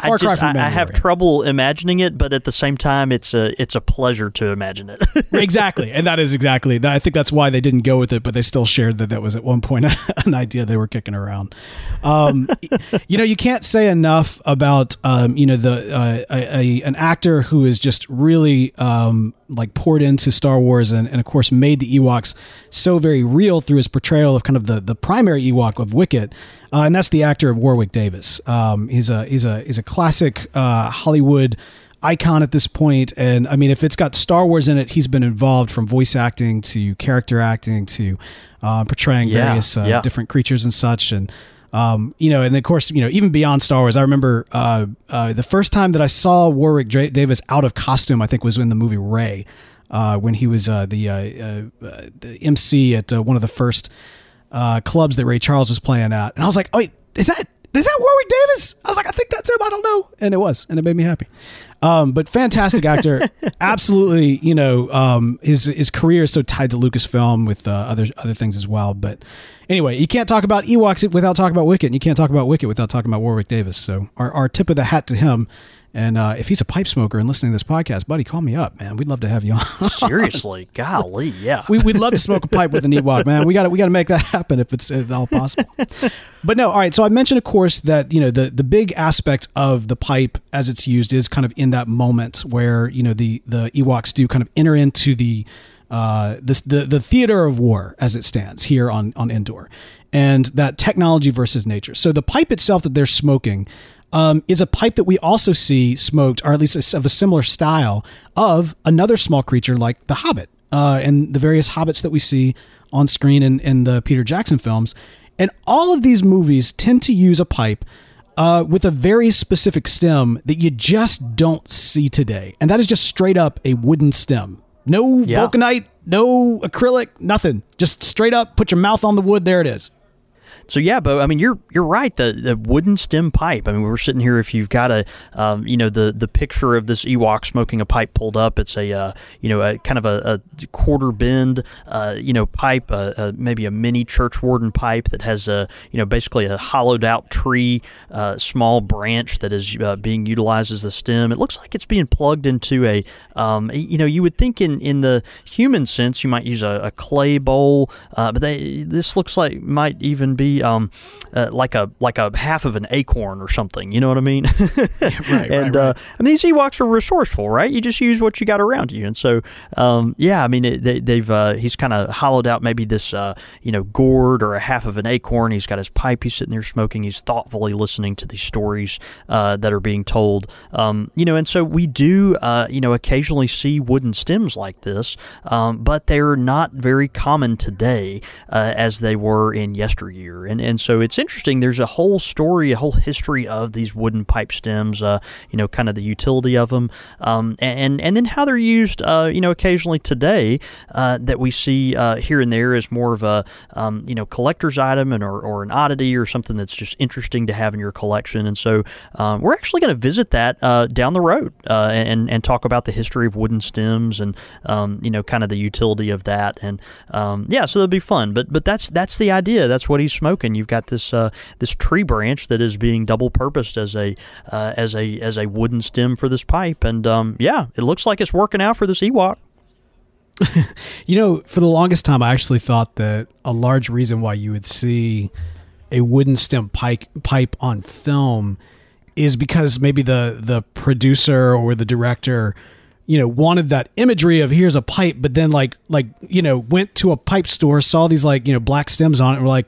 Far cry just I, I have trouble imagining it, but at the same time, it's a it's a pleasure to imagine it. *laughs* exactly. And that is exactly i think that's why they didn't go with it but they still shared that that was at one point *laughs* an idea they were kicking around. Um, *laughs* you know you can't say enough about um, you know the uh, a, a, an actor who is just really um, like poured into star wars and, and of course made the ewoks so very real through his portrayal of kind of the the primary ewok of wicket uh, and that's the actor of warwick davis. Um, he's a he's a he's a classic uh, hollywood icon at this point and i mean if it's got star wars in it he's been involved from voice acting to character acting to uh, portraying Yeah, various uh, yeah. different creatures and such and um, you know and of course you know even beyond star wars i remember uh, uh, the first time that i saw warwick Dra- davis out of costume i think was in the movie ray uh, when he was uh, the, uh, uh, uh, the mc at uh, one of the first uh, clubs that ray charles was playing at and i was like oh wait is that is that Warwick Davis? I was like, I think that's him. I don't know, and it was, and it made me happy. Um, but fantastic actor, *laughs* absolutely. You know, um, his his career is so tied to Lucasfilm with uh, other other things as well. But anyway, you can't talk about Ewoks without talking about Wicket, and you can't talk about Wicket without talking about Warwick Davis. So our, our tip of the hat to him. And uh, if he's a pipe smoker and listening to this podcast, buddy, call me up, man. We'd love to have you on. *laughs* Seriously, golly, yeah. we, we'd love to smoke a pipe with an Ewok, man. We got to we got to make that happen if it's at all possible. But no, all right. So I mentioned, of course, that you know the the big aspect of the pipe as it's used is kind of in that moment where you know the the Ewoks do kind of enter into the uh, the, the the theater of war as it stands here on on Endor, and that technology versus nature. So the pipe itself that they're smoking um, is a pipe that we also see smoked, or at least of a similar style, of another small creature like the Hobbit uh, and the various Hobbits that we see on screen in, in the Peter Jackson films. And all of these movies tend to use a pipe uh, with a very specific stem that you just don't see today. And that is just straight up a wooden stem. No Yeah. vulcanite, no acrylic, nothing. Just straight up, put your mouth on the wood, there it is. So yeah, Bo. I mean, you're you're right. The the wooden stem pipe. I mean, we're sitting here. If you've got a, um, you know, the the picture of this Ewok smoking a pipe pulled up, it's a, uh, you know, a kind of a, a quarter bend, uh, you know, pipe, uh, uh, maybe a mini church warden pipe that has a, you know, basically a hollowed out tree, uh, small branch that is uh, being utilized as the stem. It looks like it's being plugged into a, um, you know, you would think in in the human sense you might use a, a clay bowl, but they this looks like might even be um, uh, like a like a half of an acorn or something. You know what I mean? *laughs* right, and right. Uh, I mean these Ewoks are resourceful, right? You just use what you got around you, and so um, yeah, I mean it, they, they've uh, he's kind of hollowed out maybe this uh, you know gourd or a half of an acorn. He's got his pipe. He's sitting there smoking. He's thoughtfully listening to these stories uh, that are being told. Um, you know, and so we do uh, you know occasionally see wooden stems like this, um, but they're not very common today uh, as they were in yesteryear. And and so it's interesting. There's a whole story, a whole history of these wooden pipe stems. Uh, you know, kind of the utility of them, um, and and then how they're used. Uh, you know, occasionally today uh, that we see uh, here and there as more of a um, you know collector's item and or, or an oddity or something that's just interesting to have in your collection. And so um, we're actually going to visit that uh, down the road and and talk about the history of wooden stems and um, you know kind of the utility of that. And um, yeah, so that'll be fun. But but that's that's the idea. That's what he's smoking. And you've got this uh, this tree branch that is being double purposed as a uh, as a as a wooden stem for this pipe. And um, yeah, it looks like it's working out for this Ewok. *laughs* you know, for the longest time, I actually thought that a large reason why you would see a wooden stem pipe pipe on film is because maybe the the producer or the director you know wanted that imagery of here's a pipe but then like like you know went to a pipe store saw these like you know black stems on it and were like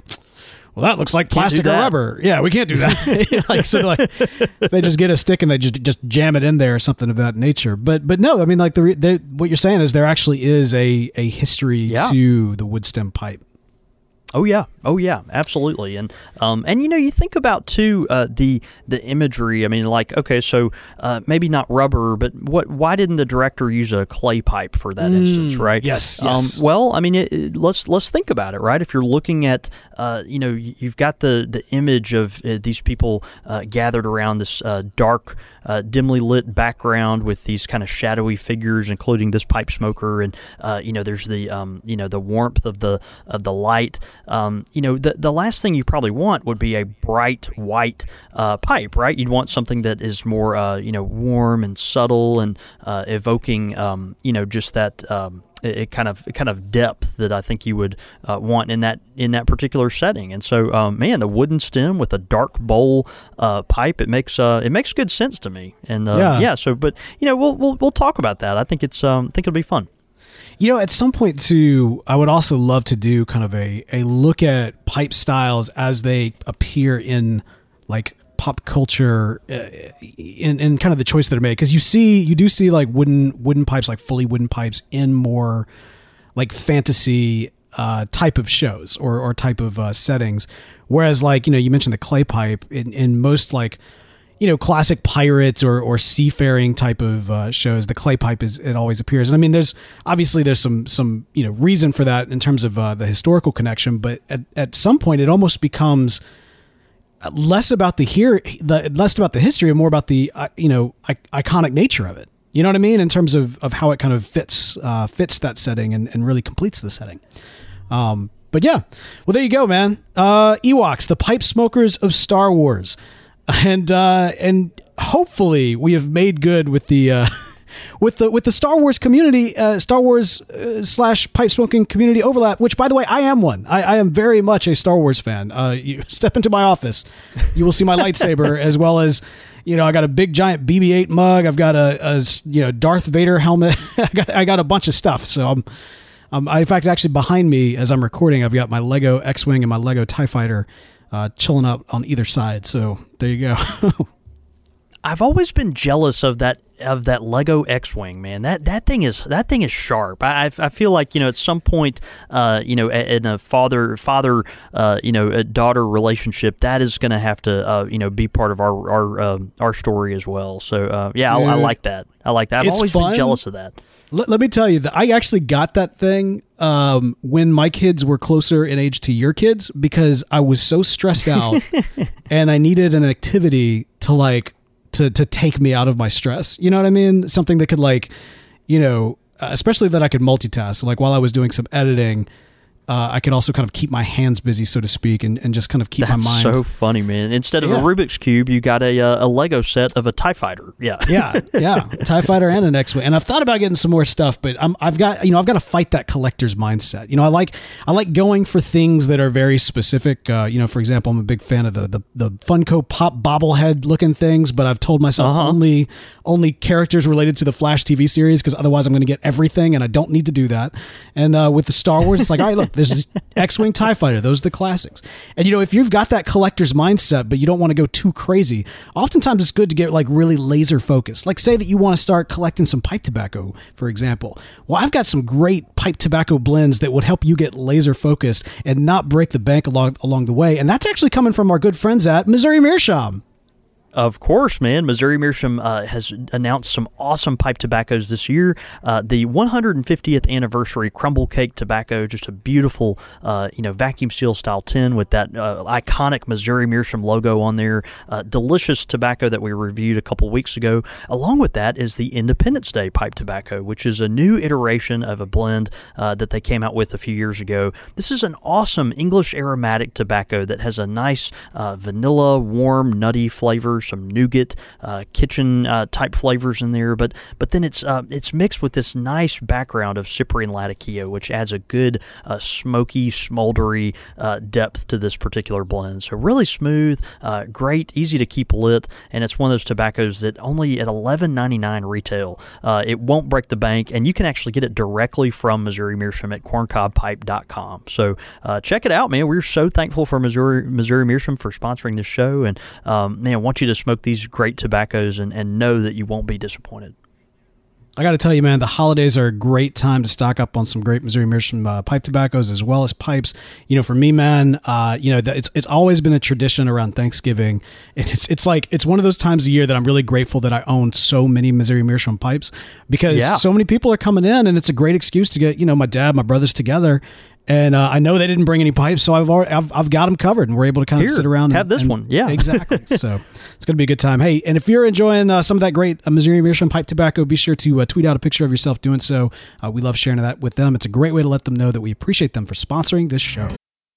well that looks like plastic or rubber. Yeah we can't do that. *laughs* Like so like they just get a stick and they just just jam it in there or something of that nature. But but no i mean like the, what you're saying is there actually is a a history Yeah. to the wood stem pipe Oh yeah, oh yeah, absolutely, and um, and you know you think about too uh, the the imagery. I mean, like okay, so uh, maybe not rubber, but what? Why didn't the director use a clay pipe for that instance? Right? Mm, yes, Um, yes. well, I mean, it, it- let's let's think about it, right? If you're looking at, uh, you know, you- you've got the the image of uh, these people uh, gathered around this uh, dark, uh, dimly lit background with these kind of shadowy figures, including this pipe smoker, and uh, you know, there's the um, you know the warmth of the of the light. Um, you know, the the last thing you probably want would be a bright white uh, pipe, right? You'd want something that is more uh, you know warm and subtle and uh, evoking um, you know just that. Um, it, it kind of kind of depth that I think you would uh, want in that in that particular setting. And so, um, man, the wooden stem with a dark bowl uh, pipe it makes uh, it makes good sense to me. And uh, Yeah. yeah, so but you know we'll we'll we'll talk about that. I think it's um, I think it'll be fun. You know, at some point too, I would also love to do kind of a a look at pipe styles as they appear in like pop culture uh, in in kind of the choice that are made. Because you see you do see like wooden wooden pipes like fully wooden pipes in more like fantasy uh, type of shows or or type of uh, settings. Whereas like you know you mentioned the clay pipe. In in most like you know classic pirates or or seafaring type of uh, shows the clay pipe is it always appears. And i mean there's obviously there's some some you know reason for that in terms of uh, the historical connection but at, at some point it almost becomes less about the here the less about the history and more about the uh, you know I- iconic nature of it. You know what i mean? In terms of of how it kind of fits uh, fits that setting and, and really completes the setting. Um, but yeah, well, there you go, man. Uh, Ewoks, the pipe smokers of Star Wars, and uh, and hopefully we have made good with the uh, *laughs* with the with the Star Wars community, uh, Star Wars uh, slash pipe smoking community overlap. Which, by the way, I am one. I, I am very much a Star Wars fan. Uh, you *laughs* step into my office, you will see my lightsaber *laughs* as well as. You know, I got a big giant BB-8 mug. I've got a, a you know Darth Vader helmet. I got I got a bunch of stuff. So I'm um, I, in fact, actually behind me as I'm recording, I've got my Lego X-wing and my Lego Tie Fighter uh, chilling out on either side. So there you go. *laughs* I've always been jealous of that of that Lego X-wing, man. That that thing is that thing is sharp. I, I feel like you know at some point, uh, you know, in a father father uh, you know a daughter relationship, that is going to have to uh, you know be part of our our um our story as well. So uh, yeah, I, I like that. I like that. I've always fun. been jealous of that. Let, let me tell you that I actually got that thing um, when my kids were closer in age to your kids because I was so stressed out *laughs* and I needed an activity to like to to take me out of my stress. You know what I mean? Something that could like, you know, especially that I could multitask. Like while I was doing some editing, uh, I could also kind of keep my hands busy, so to speak, and, and just kind of keep That's my mind. That's so funny, man. Instead of Yeah. a Rubik's cube, you got a uh, a Lego set of a Tie Fighter. Yeah, *laughs* yeah, yeah, Tie Fighter and an X-wing, and I've thought about getting some more stuff, but I'm, I've got you know I've got to fight that collector's mindset. You know, I like I like going for things that are very specific. Uh, you know, for example, I'm a big fan of the the, the Funko Pop bobblehead looking things, but I've told myself Uh-huh. only only characters related to the Flash TV series because otherwise I'm going to get everything, and I don't need to do that. And uh, with the Star Wars, it's like, all right, look, there's *laughs* X-wing Tie Fighter. Those are the classics. And you know, if you've got that collector's mindset, but you don't want to go too crazy, oftentimes it's good to get like really laser focused. Like, say that you want to start collecting some pipe tobacco, for example. Well, I've got some great pipe tobacco blends that would help you get laser focused and not break the bank along along the way. And that's actually coming from our good friends at Missouri Meerschaum. Of course, man. Missouri Meerschaum uh, has announced some awesome pipe tobaccos this year. Uh, the 150th anniversary crumble cake tobacco, just a beautiful, uh, you know, vacuum seal style tin with that uh, iconic Missouri Meerschaum logo on there. Uh, delicious tobacco that we reviewed a couple weeks ago. Along with that is the Independence Day pipe tobacco, which is a new iteration of a blend uh, that they came out with a few years ago. This is an awesome English aromatic tobacco that has a nice vanilla, warm, nutty flavor, some nougat, uh, kitchen uh, type flavors in there. But but then it's uh, it's mixed with this nice background of Cyprian Latakia, which adds a good uh, smoky, smoldery uh, depth to this particular blend. So really smooth, great, easy to keep lit, and it's one of those tobaccos that only at eleven ninety nine retail. It won't break the bank, and you can actually get it directly from Missouri Meerschaum at corncobpipe.com. So check it out, man. We're so thankful for Missouri Missouri Meerschaum for sponsoring this show, and um, man, I want you to smoke these great tobaccos and, and know that you won't be disappointed. I got to tell you, man, the holidays are a great time to stock up on some great Missouri Meerschaum uh, pipe tobaccos as well as pipes. You know, for me, man, uh, you know, th- it's it's always been a tradition around Thanksgiving. And it's it's like it's one of those times a year that I'm really grateful that I own so many Missouri Meerschaum pipes because Yeah. so many people are coming in, and it's a great excuse to get you know my dad, my brothers together. And uh, I know they didn't bring any pipes, so I've already, I've, I've got them covered, and we're able to kind of Here, sit around. And, have this and- one. Yeah. *laughs* exactly. so it's going to be a good time. Hey, and if you're enjoying uh, some of that great uh, Missouri Meerschaum pipe tobacco, be sure to uh, tweet out a picture of yourself doing so. Uh, we love sharing that with them. It's a great way to let them know that we appreciate them for sponsoring this show.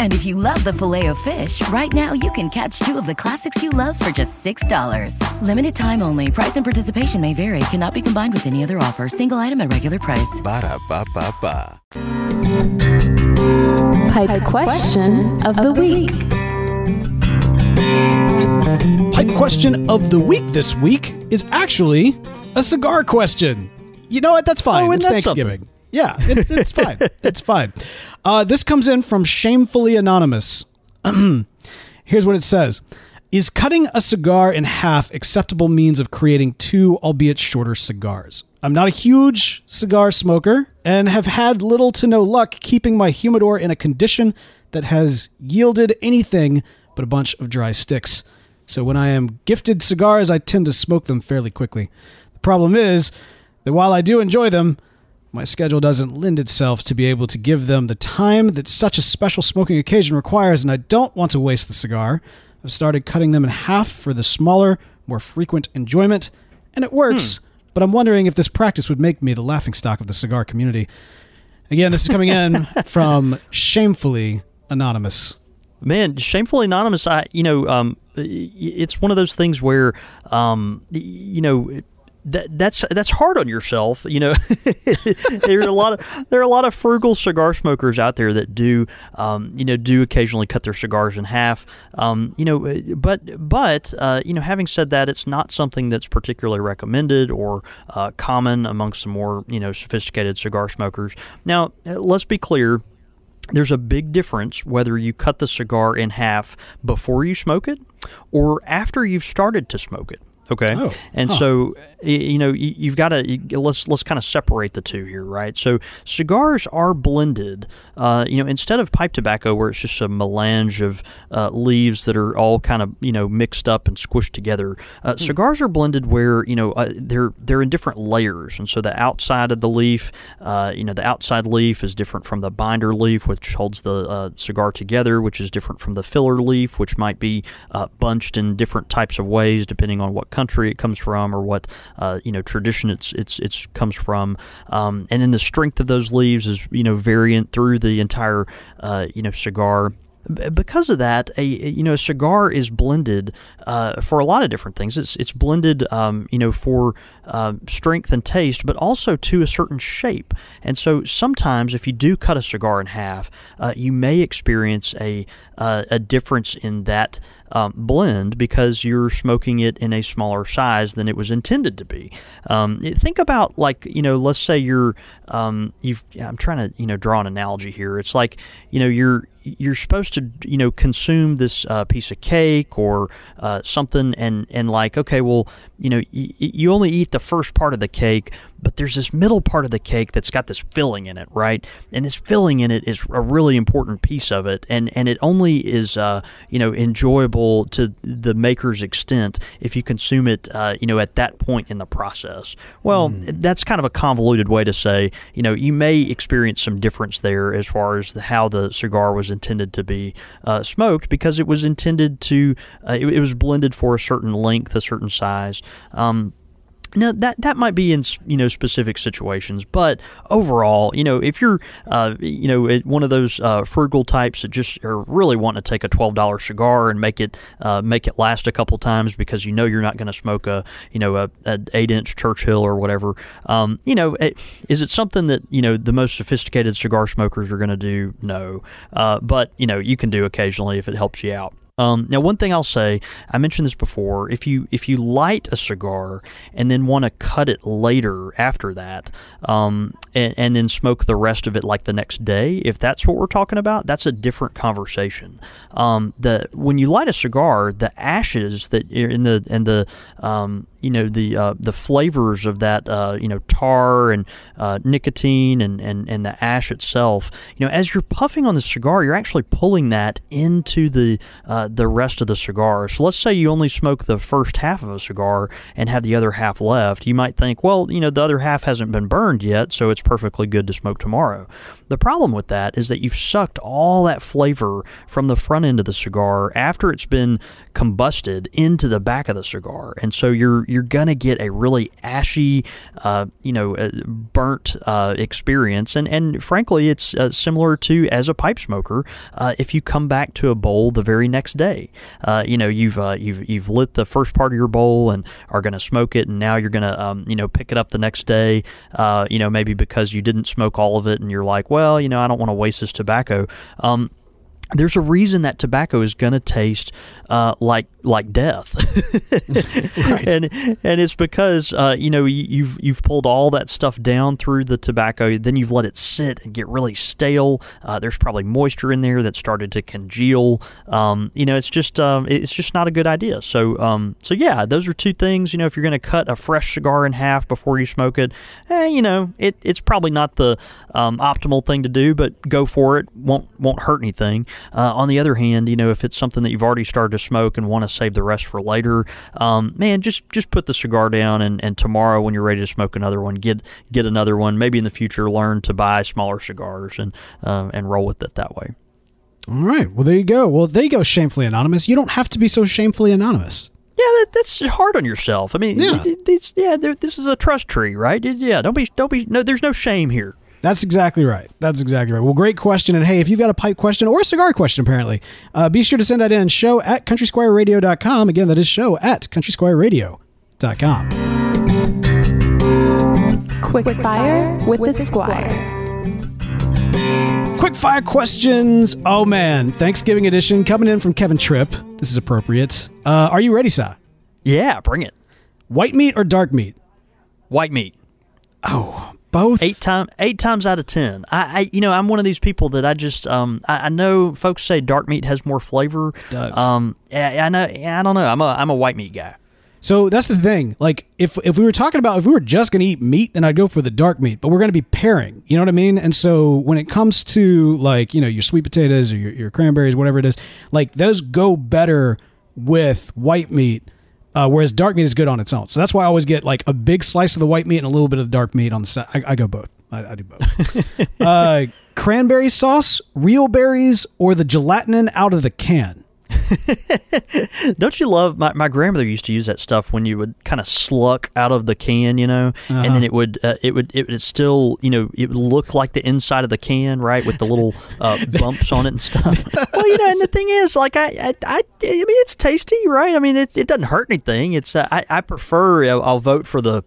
And if you love the Filet-O-Fish, right now you can catch two of the classics you love for just $6. Limited time only. Price and participation may vary. Cannot be combined with any other offer. Single item at regular price. Ba-da-ba-ba-ba. Pipe question of the week. Pipe question of the week this week is actually a cigar question. You know what? That's fine. Oh, it's that Thanksgiving. Yeah, it's, it's fine. *laughs* It's fine. Uh, this comes in from Shamefully Anonymous. *clears throat* Here's what it says Is cutting a cigar in half acceptable means of creating two, albeit shorter, cigars? I'm not a huge cigar smoker and have had little to no luck keeping my humidor in a condition that has yielded anything but a bunch of dry sticks. So when I am gifted cigars, I tend to smoke them fairly quickly. The problem is that while I do enjoy them, my schedule doesn't lend itself to be able to give them the time that such a special smoking occasion requires, and I don't want to waste the cigar. I've started cutting them in half for the smaller, more frequent enjoyment, and it works, but I'm wondering if this practice would make me the laughingstock of the cigar community. Again, this is coming in *laughs* from Shamefully Anonymous. Man, shamefully anonymous. I, you know, um, it's one of those things where, um, you know. That, that's that's hard on yourself, you know. *laughs* there are a lot of there are a lot of frugal cigar smokers out there that do, um, you know, do occasionally cut their cigars in half. Um, you know, but but uh, you know, having said that, it's not something that's particularly recommended or uh, common amongst the more you know sophisticated cigar smokers. Now, let's be clear there's a big difference whether you cut the cigar in half before you smoke it or after you've started to smoke it. Okay, Oh, and huh. so you know you've got to let's let's kind of separate the two here, right? So cigars are blended. Uh, you know, instead of pipe tobacco, where it's just a melange of uh, leaves that are all kind of you know mixed up and squished together, uh, cigars are blended where you know uh, they're they're in different layers, and so the outside of the leaf, uh, you know, the outside leaf is different from the binder leaf, which holds the uh, cigar together, which is different from the filler leaf, which might be uh, bunched in different types of ways depending on what country it comes from or what uh, you know tradition it's it's it's comes from. Um, and then the strength of those leaves is you know variant through the entire uh, you know cigar. Because of that, a you know a cigar is blended uh, for a lot of different things. It's it's blended um, you know for uh, strength and taste, but also to a certain shape. And so sometimes, if you do cut a cigar in half, uh, you may experience a uh, a difference in that um, blend because you're smoking it in a smaller size than it was intended to be. Um, think about like you know, let's say you're um, you've. I'm trying to you know draw an analogy here. It's like you know you're you're supposed to you know consume this uh, piece of cake or uh, something and and like okay well you know y- you only eat the first part of the cake but there's this middle part of the cake that's got this filling in it right? And this filling in it is a really important piece of it and and it only is uh, you know enjoyable to the maker's extent if you consume it uh, you know at that point in the process. Well that's kind of a convoluted way to say you know you may experience some difference there as far as the, how the cigar was intended to be uh, smoked because it was intended to uh, it, it was blended for a certain length a certain size. Um, now that that might be in you know specific situations, but overall, you know, if you're uh, you know one of those uh, frugal types that just are really wanting to take a twelve dollar cigar and make it uh, make it last a couple times because you know you're not going to smoke a you know a, a eight inch Churchill or whatever, um, you know, it, is it something that you know the most sophisticated cigar smokers are going to do? No, uh, but you know you can do occasionally if it helps you out. Um, now, one thing I'll say, I mentioned this before. If you if you light a cigar and then want to cut it later after that, um, and, and then smoke the rest of it like the next day, if that's what we're talking about, that's a different conversation. Um, the when you light a cigar, the ashes that in the and the um, you know the uh, the flavors of that uh, you know tar and uh, nicotine and, and and the ash itself. You know, as you're puffing on the cigar, you're actually pulling that into the uh, the rest of the cigar. So let's say you only smoke the first half of a cigar and have the other half left. You might think, well, you know, the other half hasn't been burned yet, so it's perfectly good to smoke tomorrow. The problem with that is that you've sucked all that flavor from the front end of the cigar after it's been combusted into the back of the cigar, and so you're you're gonna get a really ashy, uh, you know, uh, burnt uh, experience, and and frankly, it's uh, similar to as a pipe smoker. Uh, if you come back to a bowl the very next day, uh, you know you've you've you've lit the first part of your bowl and are gonna smoke it, and now you're gonna um, you know pick it up the next day, you know maybe because you didn't smoke all of it, and you're like, well, you know, I don't want to waste this tobacco. Um, there's a reason that tobacco is going to taste uh, like like death, *laughs* and and it's because uh, you know you- you've you've pulled all that stuff down through the tobacco, then you've let it sit and get really stale. Uh, there's probably moisture in there that started to congeal. Um, you know, it's just um, it's just not a good idea. So um, so yeah, those are two things. You know, if you're going to cut a fresh cigar in half before you smoke it, eh, you know, it, it's probably not the um, optimal thing to do, but go for it. won't won't hurt anything. Uh, on the other hand, you know, if it's something that you've already started to smoke and want to save the rest for later, um, man, just just put the cigar down and, and tomorrow when you're ready to smoke another one, get get another one. Maybe in the future, learn to buy smaller cigars and uh, and roll with it that way. All right. Well, there you go. Well, there you go, shamefully anonymous. You don't have to be so shamefully anonymous. Yeah, that, that's hard on yourself. I mean, Yeah. yeah, this is a trust tree, right? Yeah, don't be, don't be. No, there's no shame here. That's exactly right. That's exactly right. Well, great question. And hey, if you've got a pipe question or a cigar question, apparently, uh, be sure to send that in. Show at countrysquireradio.com. Again, that is show at countrysquireradio.com. Quick fire with the squire. Quick fire questions. Oh, man. Thanksgiving edition coming in from Kevin Tripp. This is appropriate. Uh, are you ready, Sal? Yeah, bring it. White meat or dark meat? White meat. Oh, both. Eight time, eight times out of ten. I, I, you know, I'm one of these people that I just, um, I, I know folks say dark meat has more flavor. does. Um, yeah, I know. I don't know. I'm a, I'm a white meat guy. So that's the thing. Like, if if we were talking about if we were just going to eat meat, then I'd go for the dark meat. But we're going to be pairing. You know what I mean? And so when it comes to like you know your sweet potatoes or your, your cranberries, whatever it is, like those go better with white meat. Uh, whereas dark meat is good on its own. So that's why I always get like a big slice of the white meat and a little bit of the dark meat on the side. I, I go both. I, I do both. *laughs* uh, cranberry sauce, real berries, or the gelatin out of the can. *laughs* Don't you love my, my grandmother used to use that stuff when you would kind of sluck out of the can, you know, and Uh-huh. then it would uh, it would it would still you know it would look like the inside of the can, right, with the little uh, *laughs* bumps on it and stuff. *laughs* well, you know, and the thing is, like I I, I, I mean, it's tasty, right? I mean, it it doesn't hurt anything. It's uh, I I prefer I'll, I'll vote for the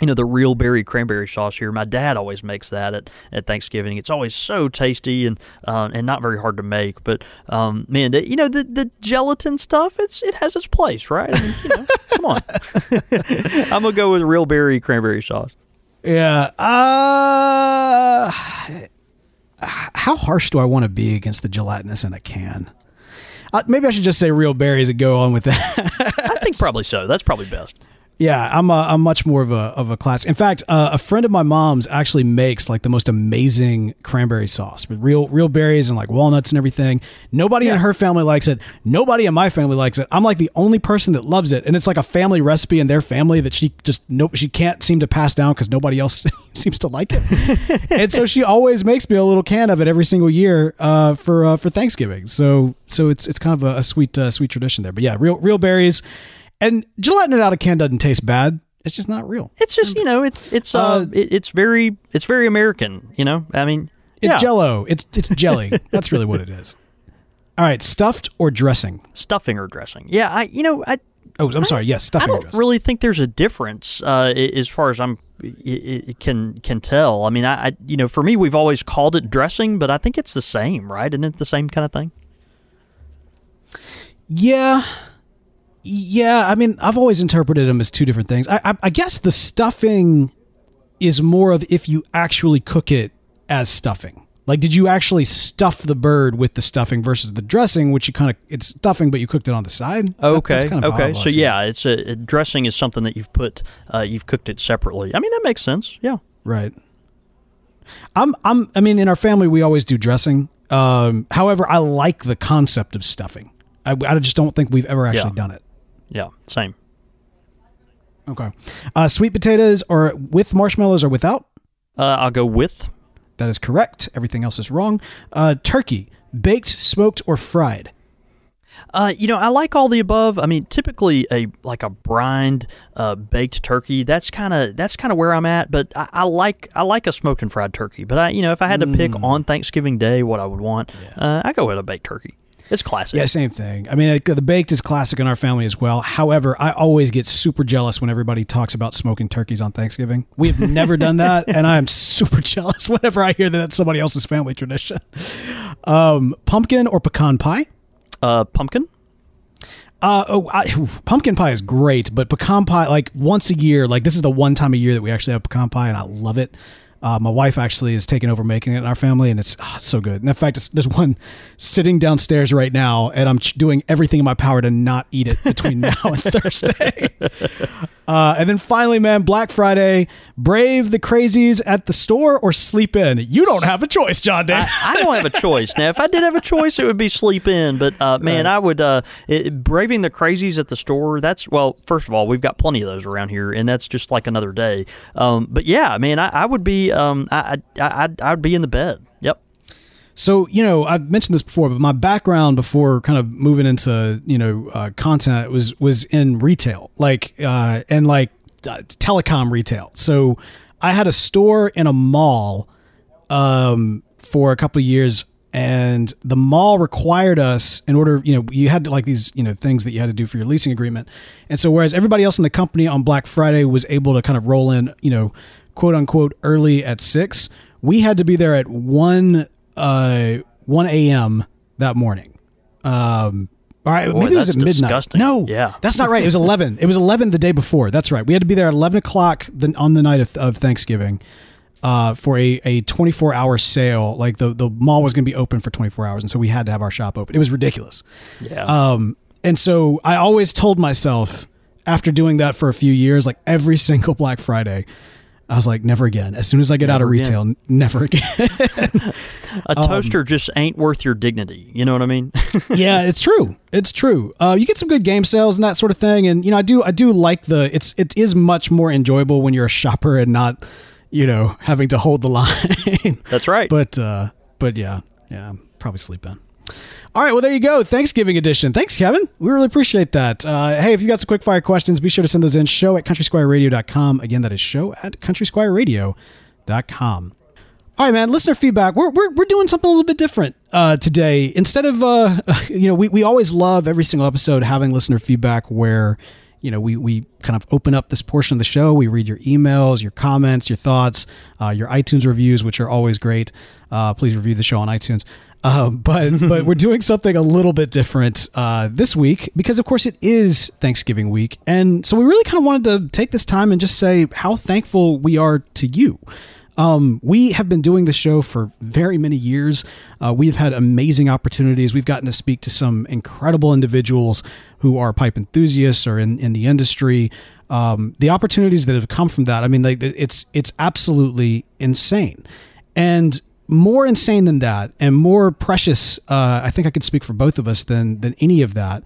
you know the real berry cranberry sauce here. My dad always makes that at, at Thanksgiving. It's always so tasty and uh, and not very hard to make. But um, man, the, you know the, the gelatin stuff. It's it has its place, right? I mean, you know, *laughs* come on. *laughs* I'm gonna go with real berry cranberry sauce. Yeah. Uh, how harsh do I want to be against the gelatinous in a can? Uh, maybe I should just say real berries and go on with that. I think probably so. That's probably best. Yeah, I'm a, I'm much more of a of a class. In fact, uh, a friend of my mom's actually makes like the most amazing cranberry sauce with real real berries and like walnuts and everything. Nobody in her family likes it. Nobody in my family likes it. I'm like the only person that loves it, and it's like a family recipe in their family that she just no she can't seem to pass down because nobody else *laughs* seems to like it. *laughs* and so she always makes me a little can of it every single year uh, for uh, for Thanksgiving. So so it's it's kind of a, a sweet uh, sweet tradition there. But yeah, real real berries. And gelatin out of can doesn't taste bad. It's just not real. It's just you know it's it's uh, Uh, it, it's very it's very American. You know, I mean, It's yeah. jello. It's it's jelly. *laughs* That's really what it is. All right, stuffed or dressing? stuffing or dressing. Yeah, I you know I Oh, I'm sorry. Yes, stuffing or don't dressing. really think there's a difference uh, as far as I'm it, i- can can tell. I mean, I, I you know for me we've always called it dressing, but I think it's the same, right? Isn't it the same kind of thing? Yeah. Yeah, I mean, I've always interpreted them as two different things. I, I, I guess the stuffing is more of if you actually cook it as stuffing. Like, did you actually stuff the bird with the stuffing versus the dressing, which you kind of it's stuffing, but you cooked it on the side? Okay, that's kind of okay. So always seen it. yeah, it's a, a dressing is something that you've put uh, you've cooked it separately. I mean that makes sense. Yeah. Right. I'm I'm I mean in our family we always do dressing. Um however, I like the concept of stuffing. I, I just don't think we've ever actually Yeah. done it. Yeah, same. Okay. Uh sweet potatoes or with marshmallows or without? Uh, I'll go with That is correct. Everything else is wrong. Uh turkey, baked, smoked or fried? Uh, you know, I like all the above. I mean, typically a like a brined, uh, baked turkey. That's kind of that's kind of where I'm at. But I, I like I like a smoked and fried turkey. But I, you know, if I had to pick on Thanksgiving Day what I would want, uh, I go with a baked turkey. It's classic. Yeah, same thing. I mean, the baked is classic in our family as well. However, I always get super jealous when everybody talks about smoking turkeys on Thanksgiving. We have never done that, *laughs* and I am super jealous *laughs* whenever I hear that that's somebody else's family tradition. Um, pumpkin or pecan pie? Uh, pumpkin. Uh, oh, I, pumpkin pie is great, but pecan pie, like once a year, like this is the one time a year that we actually have pecan pie, and I love it. Uh, my wife actually is taking over making it in our family, and it's, it's so good. And in fact, it's, there's one sitting downstairs right now, and I'm ch- doing everything in my power to not eat it between *laughs* now and Thursday. *laughs* Uh, and then finally, man, Black Friday, brave the crazies at the store or sleep in. You don't have a choice, John Day. I, I don't have a choice now. If I did have a choice, it would be sleep in. But uh, man, I would uh, it, braving the crazies at the store. That's well, first of all, we've got plenty of those around here, and that's just like another day. Um, but yeah, man, I, I would be um, I, I I'd, I'd be in the bed. Yep. So you know, I've mentioned this before, but my background before kind of moving into you know uh, content was was in retail, like uh, and like uh, telecom retail. So I had a store in a mall um, for a couple of years, and the mall required us in order. You know, you had like these you know things that you had to do for your leasing agreement, and so whereas everybody else in the company on Black Friday was able to kind of roll in, you know, quote unquote early at six, we had to be there at one uh, one a.m. that morning. Um, all right, Boy, maybe it was at midnight. disgusting. No, Yeah. that's not right. It was eleven. It was eleven the day before. That's right. We had to be there at eleven o'clock the, on the night of, of Thanksgiving uh, for a, a twenty four hour sale. Like the the mall was going to be open for twenty four hours, and so we had to have our shop open. It was ridiculous. Yeah. Um, and so I always told myself after doing that for a few years, like every single Black Friday, I was like, never again. As soon as I get out of Never again. retail, n- never again. *laughs* a um, toaster just ain't worth your dignity. You know what I mean? *laughs* yeah, it's true. It's true. Uh, you get some good game sales and that sort of thing, and you know, I do. I do like the. It's it is much more enjoyable when you're a shopper and not, you know, having to hold the *laughs* line. That's right. but uh, but yeah, yeah, I'm probably sleeping. All right, well there you go, Thanksgiving edition. Thanks, Kevin. We really appreciate that. Uh, hey, if you got some quick fire questions, be sure to send those in. Show at countrysquireradio.com. Again, that is show at countrysquireradio.com. All right, man. Listener feedback. We're, we're, we're doing something a little bit different uh, today. Instead of, uh, *laughs* you know, we, we always love every single episode having listener feedback where, you know, we, we kind of open up this portion of the show. We read your emails, your comments, your thoughts, uh, your iTunes reviews, which are always great. Uh, please review the show on iTunes. Uh, but *laughs* but we're doing something a little bit different uh, this week because, of course, it is Thanksgiving week, and so we really kind of wanted to take this time and just say how thankful we are to you. Um, we have been doing this show for very many years. Uh, we've had amazing opportunities. We've gotten to speak to some incredible individuals who are pipe enthusiasts or in, in the industry. Um, the opportunities that have come from that, I mean, like it's it's absolutely insane. And more insane than that, and more precious, uh, I think I could speak for both of us than than any of that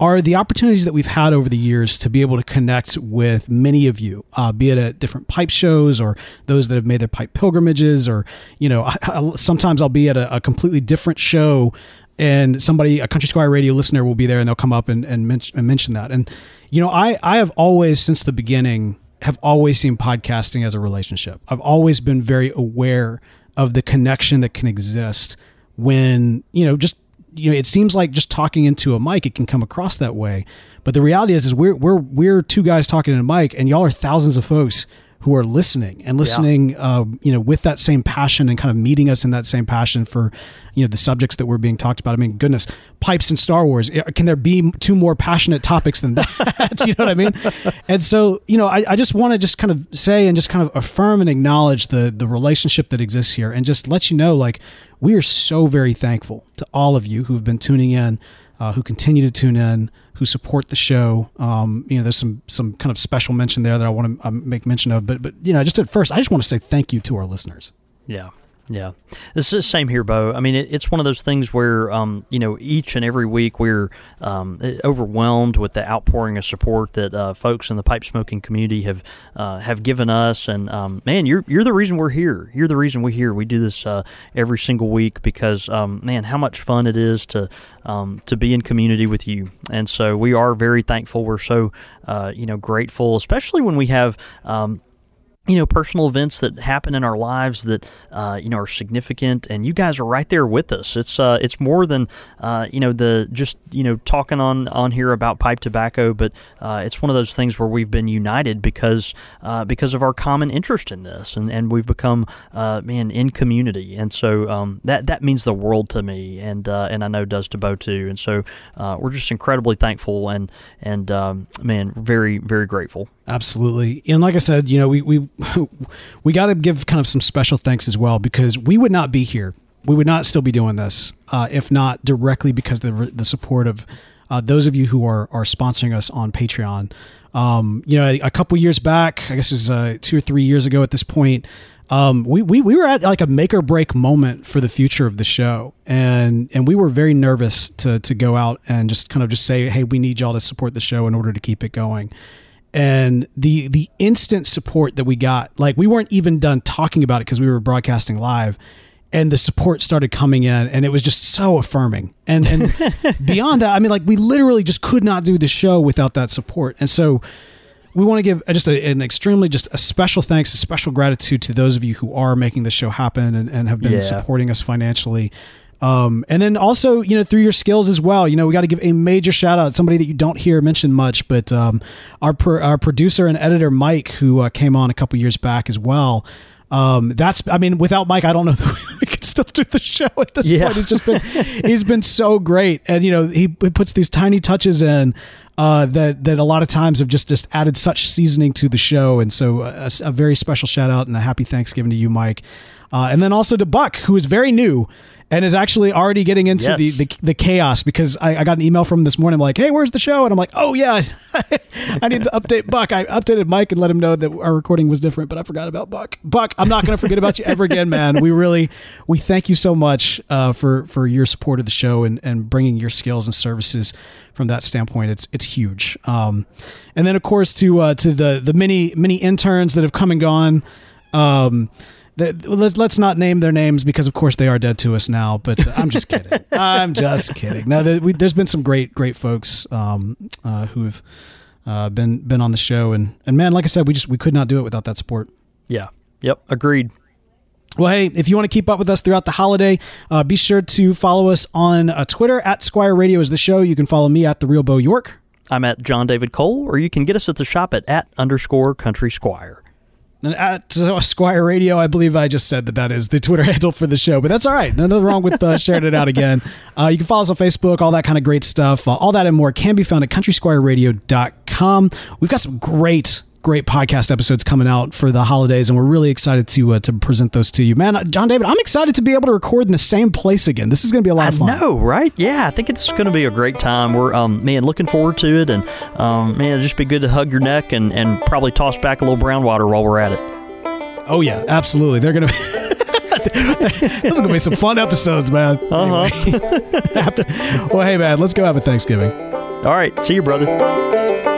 are the opportunities that we've had over the years to be able to connect with many of you, uh, be it at different pipe shows or those that have made their pipe pilgrimages, or you know, *laughs* I, I, sometimes I'll be at a, a completely different show, and somebody, a Country Squire Radio listener, will be there, and they'll come up and and, mention, and mention that. And you know, I I have always since the beginning have always seen podcasting as a relationship. I've always been very aware of the connection that can exist when you know just you know it seems like just talking into a mic it can come across that way. But the reality is is we're we're we're two guys talking in a mic and y'all are thousands of folks who are listening and listening uh, you know with that same passion and kind of meeting us in that same passion for you know the subjects that were being talked about. I mean goodness pipes and star wars Eh, can there be two more passionate topics than that? *laughs* You know what i mean? And so you know i, I just want to just kind of say and just kind of affirm and acknowledge the the relationship that exists here and just let you know like we are so very thankful to all of you who've been tuning in uh, who continue to tune in who support the show. Um, you know there's some some kind of special mention there that i want to make mention of but but you know just at first i just want to say thank you to our listeners. Yeah, yeah. This is the same here, Bo. I mean, it, it's one of those things where, um, you know, each and every week we're um, overwhelmed with the outpouring of support that uh, folks in the pipe smoking community have uh, have given us. And um, man, you're you're the reason we're here. You're the reason we're here. We do this uh, every single week because, um, man, how much fun it is to um, to be in community with you. And so we are very thankful. We're so uh, you know grateful, especially when we have. You know personal events that happen in our lives that uh, you know are significant and you guys are right there with us. It's uh, it's more than uh, you know the just you know talking on on here about pipe tobacco but uh, it's one of those things where we've been united because uh, because of our common interest in this and, and we've become uh, man in community. And so um, that that means the world to me and and I know does to Bo too. And so we're just incredibly thankful and and um, man very very grateful Absolutely. And like I said, you know, we we *laughs* we got to give kind of some special thanks as well because we would not be here. We would not still be doing this uh, if not directly because of the, the support of uh, those of you who are are sponsoring us on Patreon. Um, you know, a, a couple years back, I guess it was uh, two or three years ago at this point, um, we, we, we were at like a make or break moment for the future of the show. And, and we were very nervous to, to go out and just kind of just say, Hey, we need y'all to support the show in order to keep it going and the the instant support that we got like we weren't even done talking about it because we were broadcasting live and the support started coming in and it was just so affirming and and *laughs* beyond that i mean like we literally just could not do the show without that support and so we want to give uh, just a, an extremely just a special thanks, a special gratitude to those of you who are making this show happen and, and have been Yeah. supporting us financially. Um, and then also, you know, through your skills as well. You know, we got to give a major shout out somebody that you don't hear mentioned much, but um, our pro- our producer and editor Mike, who uh, came on a couple years back as well. Um, that's I mean, without Mike, I don't know *laughs* that we could still do the show at this Yeah. point. He's just been he's been so great, and you know, he, he puts these tiny touches in. Uh, that that a lot of times have just just added such seasoning to the show, and so uh, a, a very special shout out and a happy Thanksgiving to you, Mike, uh, and then also to Buck, who is very new and is actually already getting into Yes. the, the the chaos because I, I got an email from him this morning like, hey, where's the show? And I'm like, oh yeah, *laughs* I need to update Buck. I updated Mike and let him know that our recording was different, but I forgot about Buck. Buck, I'm not going to forget about you ever again, man. We really we thank you so much uh, for for your support of the show and and bringing your skills and services from that standpoint. It's it's huge. Um, and then of course to uh, to the the many many interns that have come and gone. Um, let's, let's not name their names because of course they are dead to us now but i'm just kidding *laughs* i'm just kidding no there, we, there's been some great great folks um, uh, who have uh, been been on the show and and man like i said we just we could not do it without that support Yeah. Yep. Agreed. well, hey, if you want to keep up with us throughout the holiday, uh, be sure to follow us on uh, Twitter at Squire Radio is the show. You can follow me at the Real Bo York. I'm at John David Cole, or you can get us at the shop at at underscore Country Squire. And at Squire Radio, I believe I just said that that is the Twitter *laughs* handle for the show, but that's all right. Nothing wrong with uh, sharing it out again. Uh, you can follow us on Facebook, all that kind of great stuff. Uh, all that and more can be found at countrysquireradio.com. We've got some great, great podcast episodes coming out for the holidays, and we're really excited to uh, to present those to you. Man, uh, John David, I'm excited to be able to record in the same place again. This is going to be a lot I of fun. know, right? Yeah, I think it's going to be a great time. We're, um, man, looking forward to it, and um, man, it'll just be good to hug your neck and, and probably toss back a little brown water while we're at it. Oh yeah, absolutely. They're gonna. *laughs* Those are gonna be some fun episodes, man. Uh huh. *laughs* Well, hey man, let's go have a Thanksgiving. All right, see you, brother.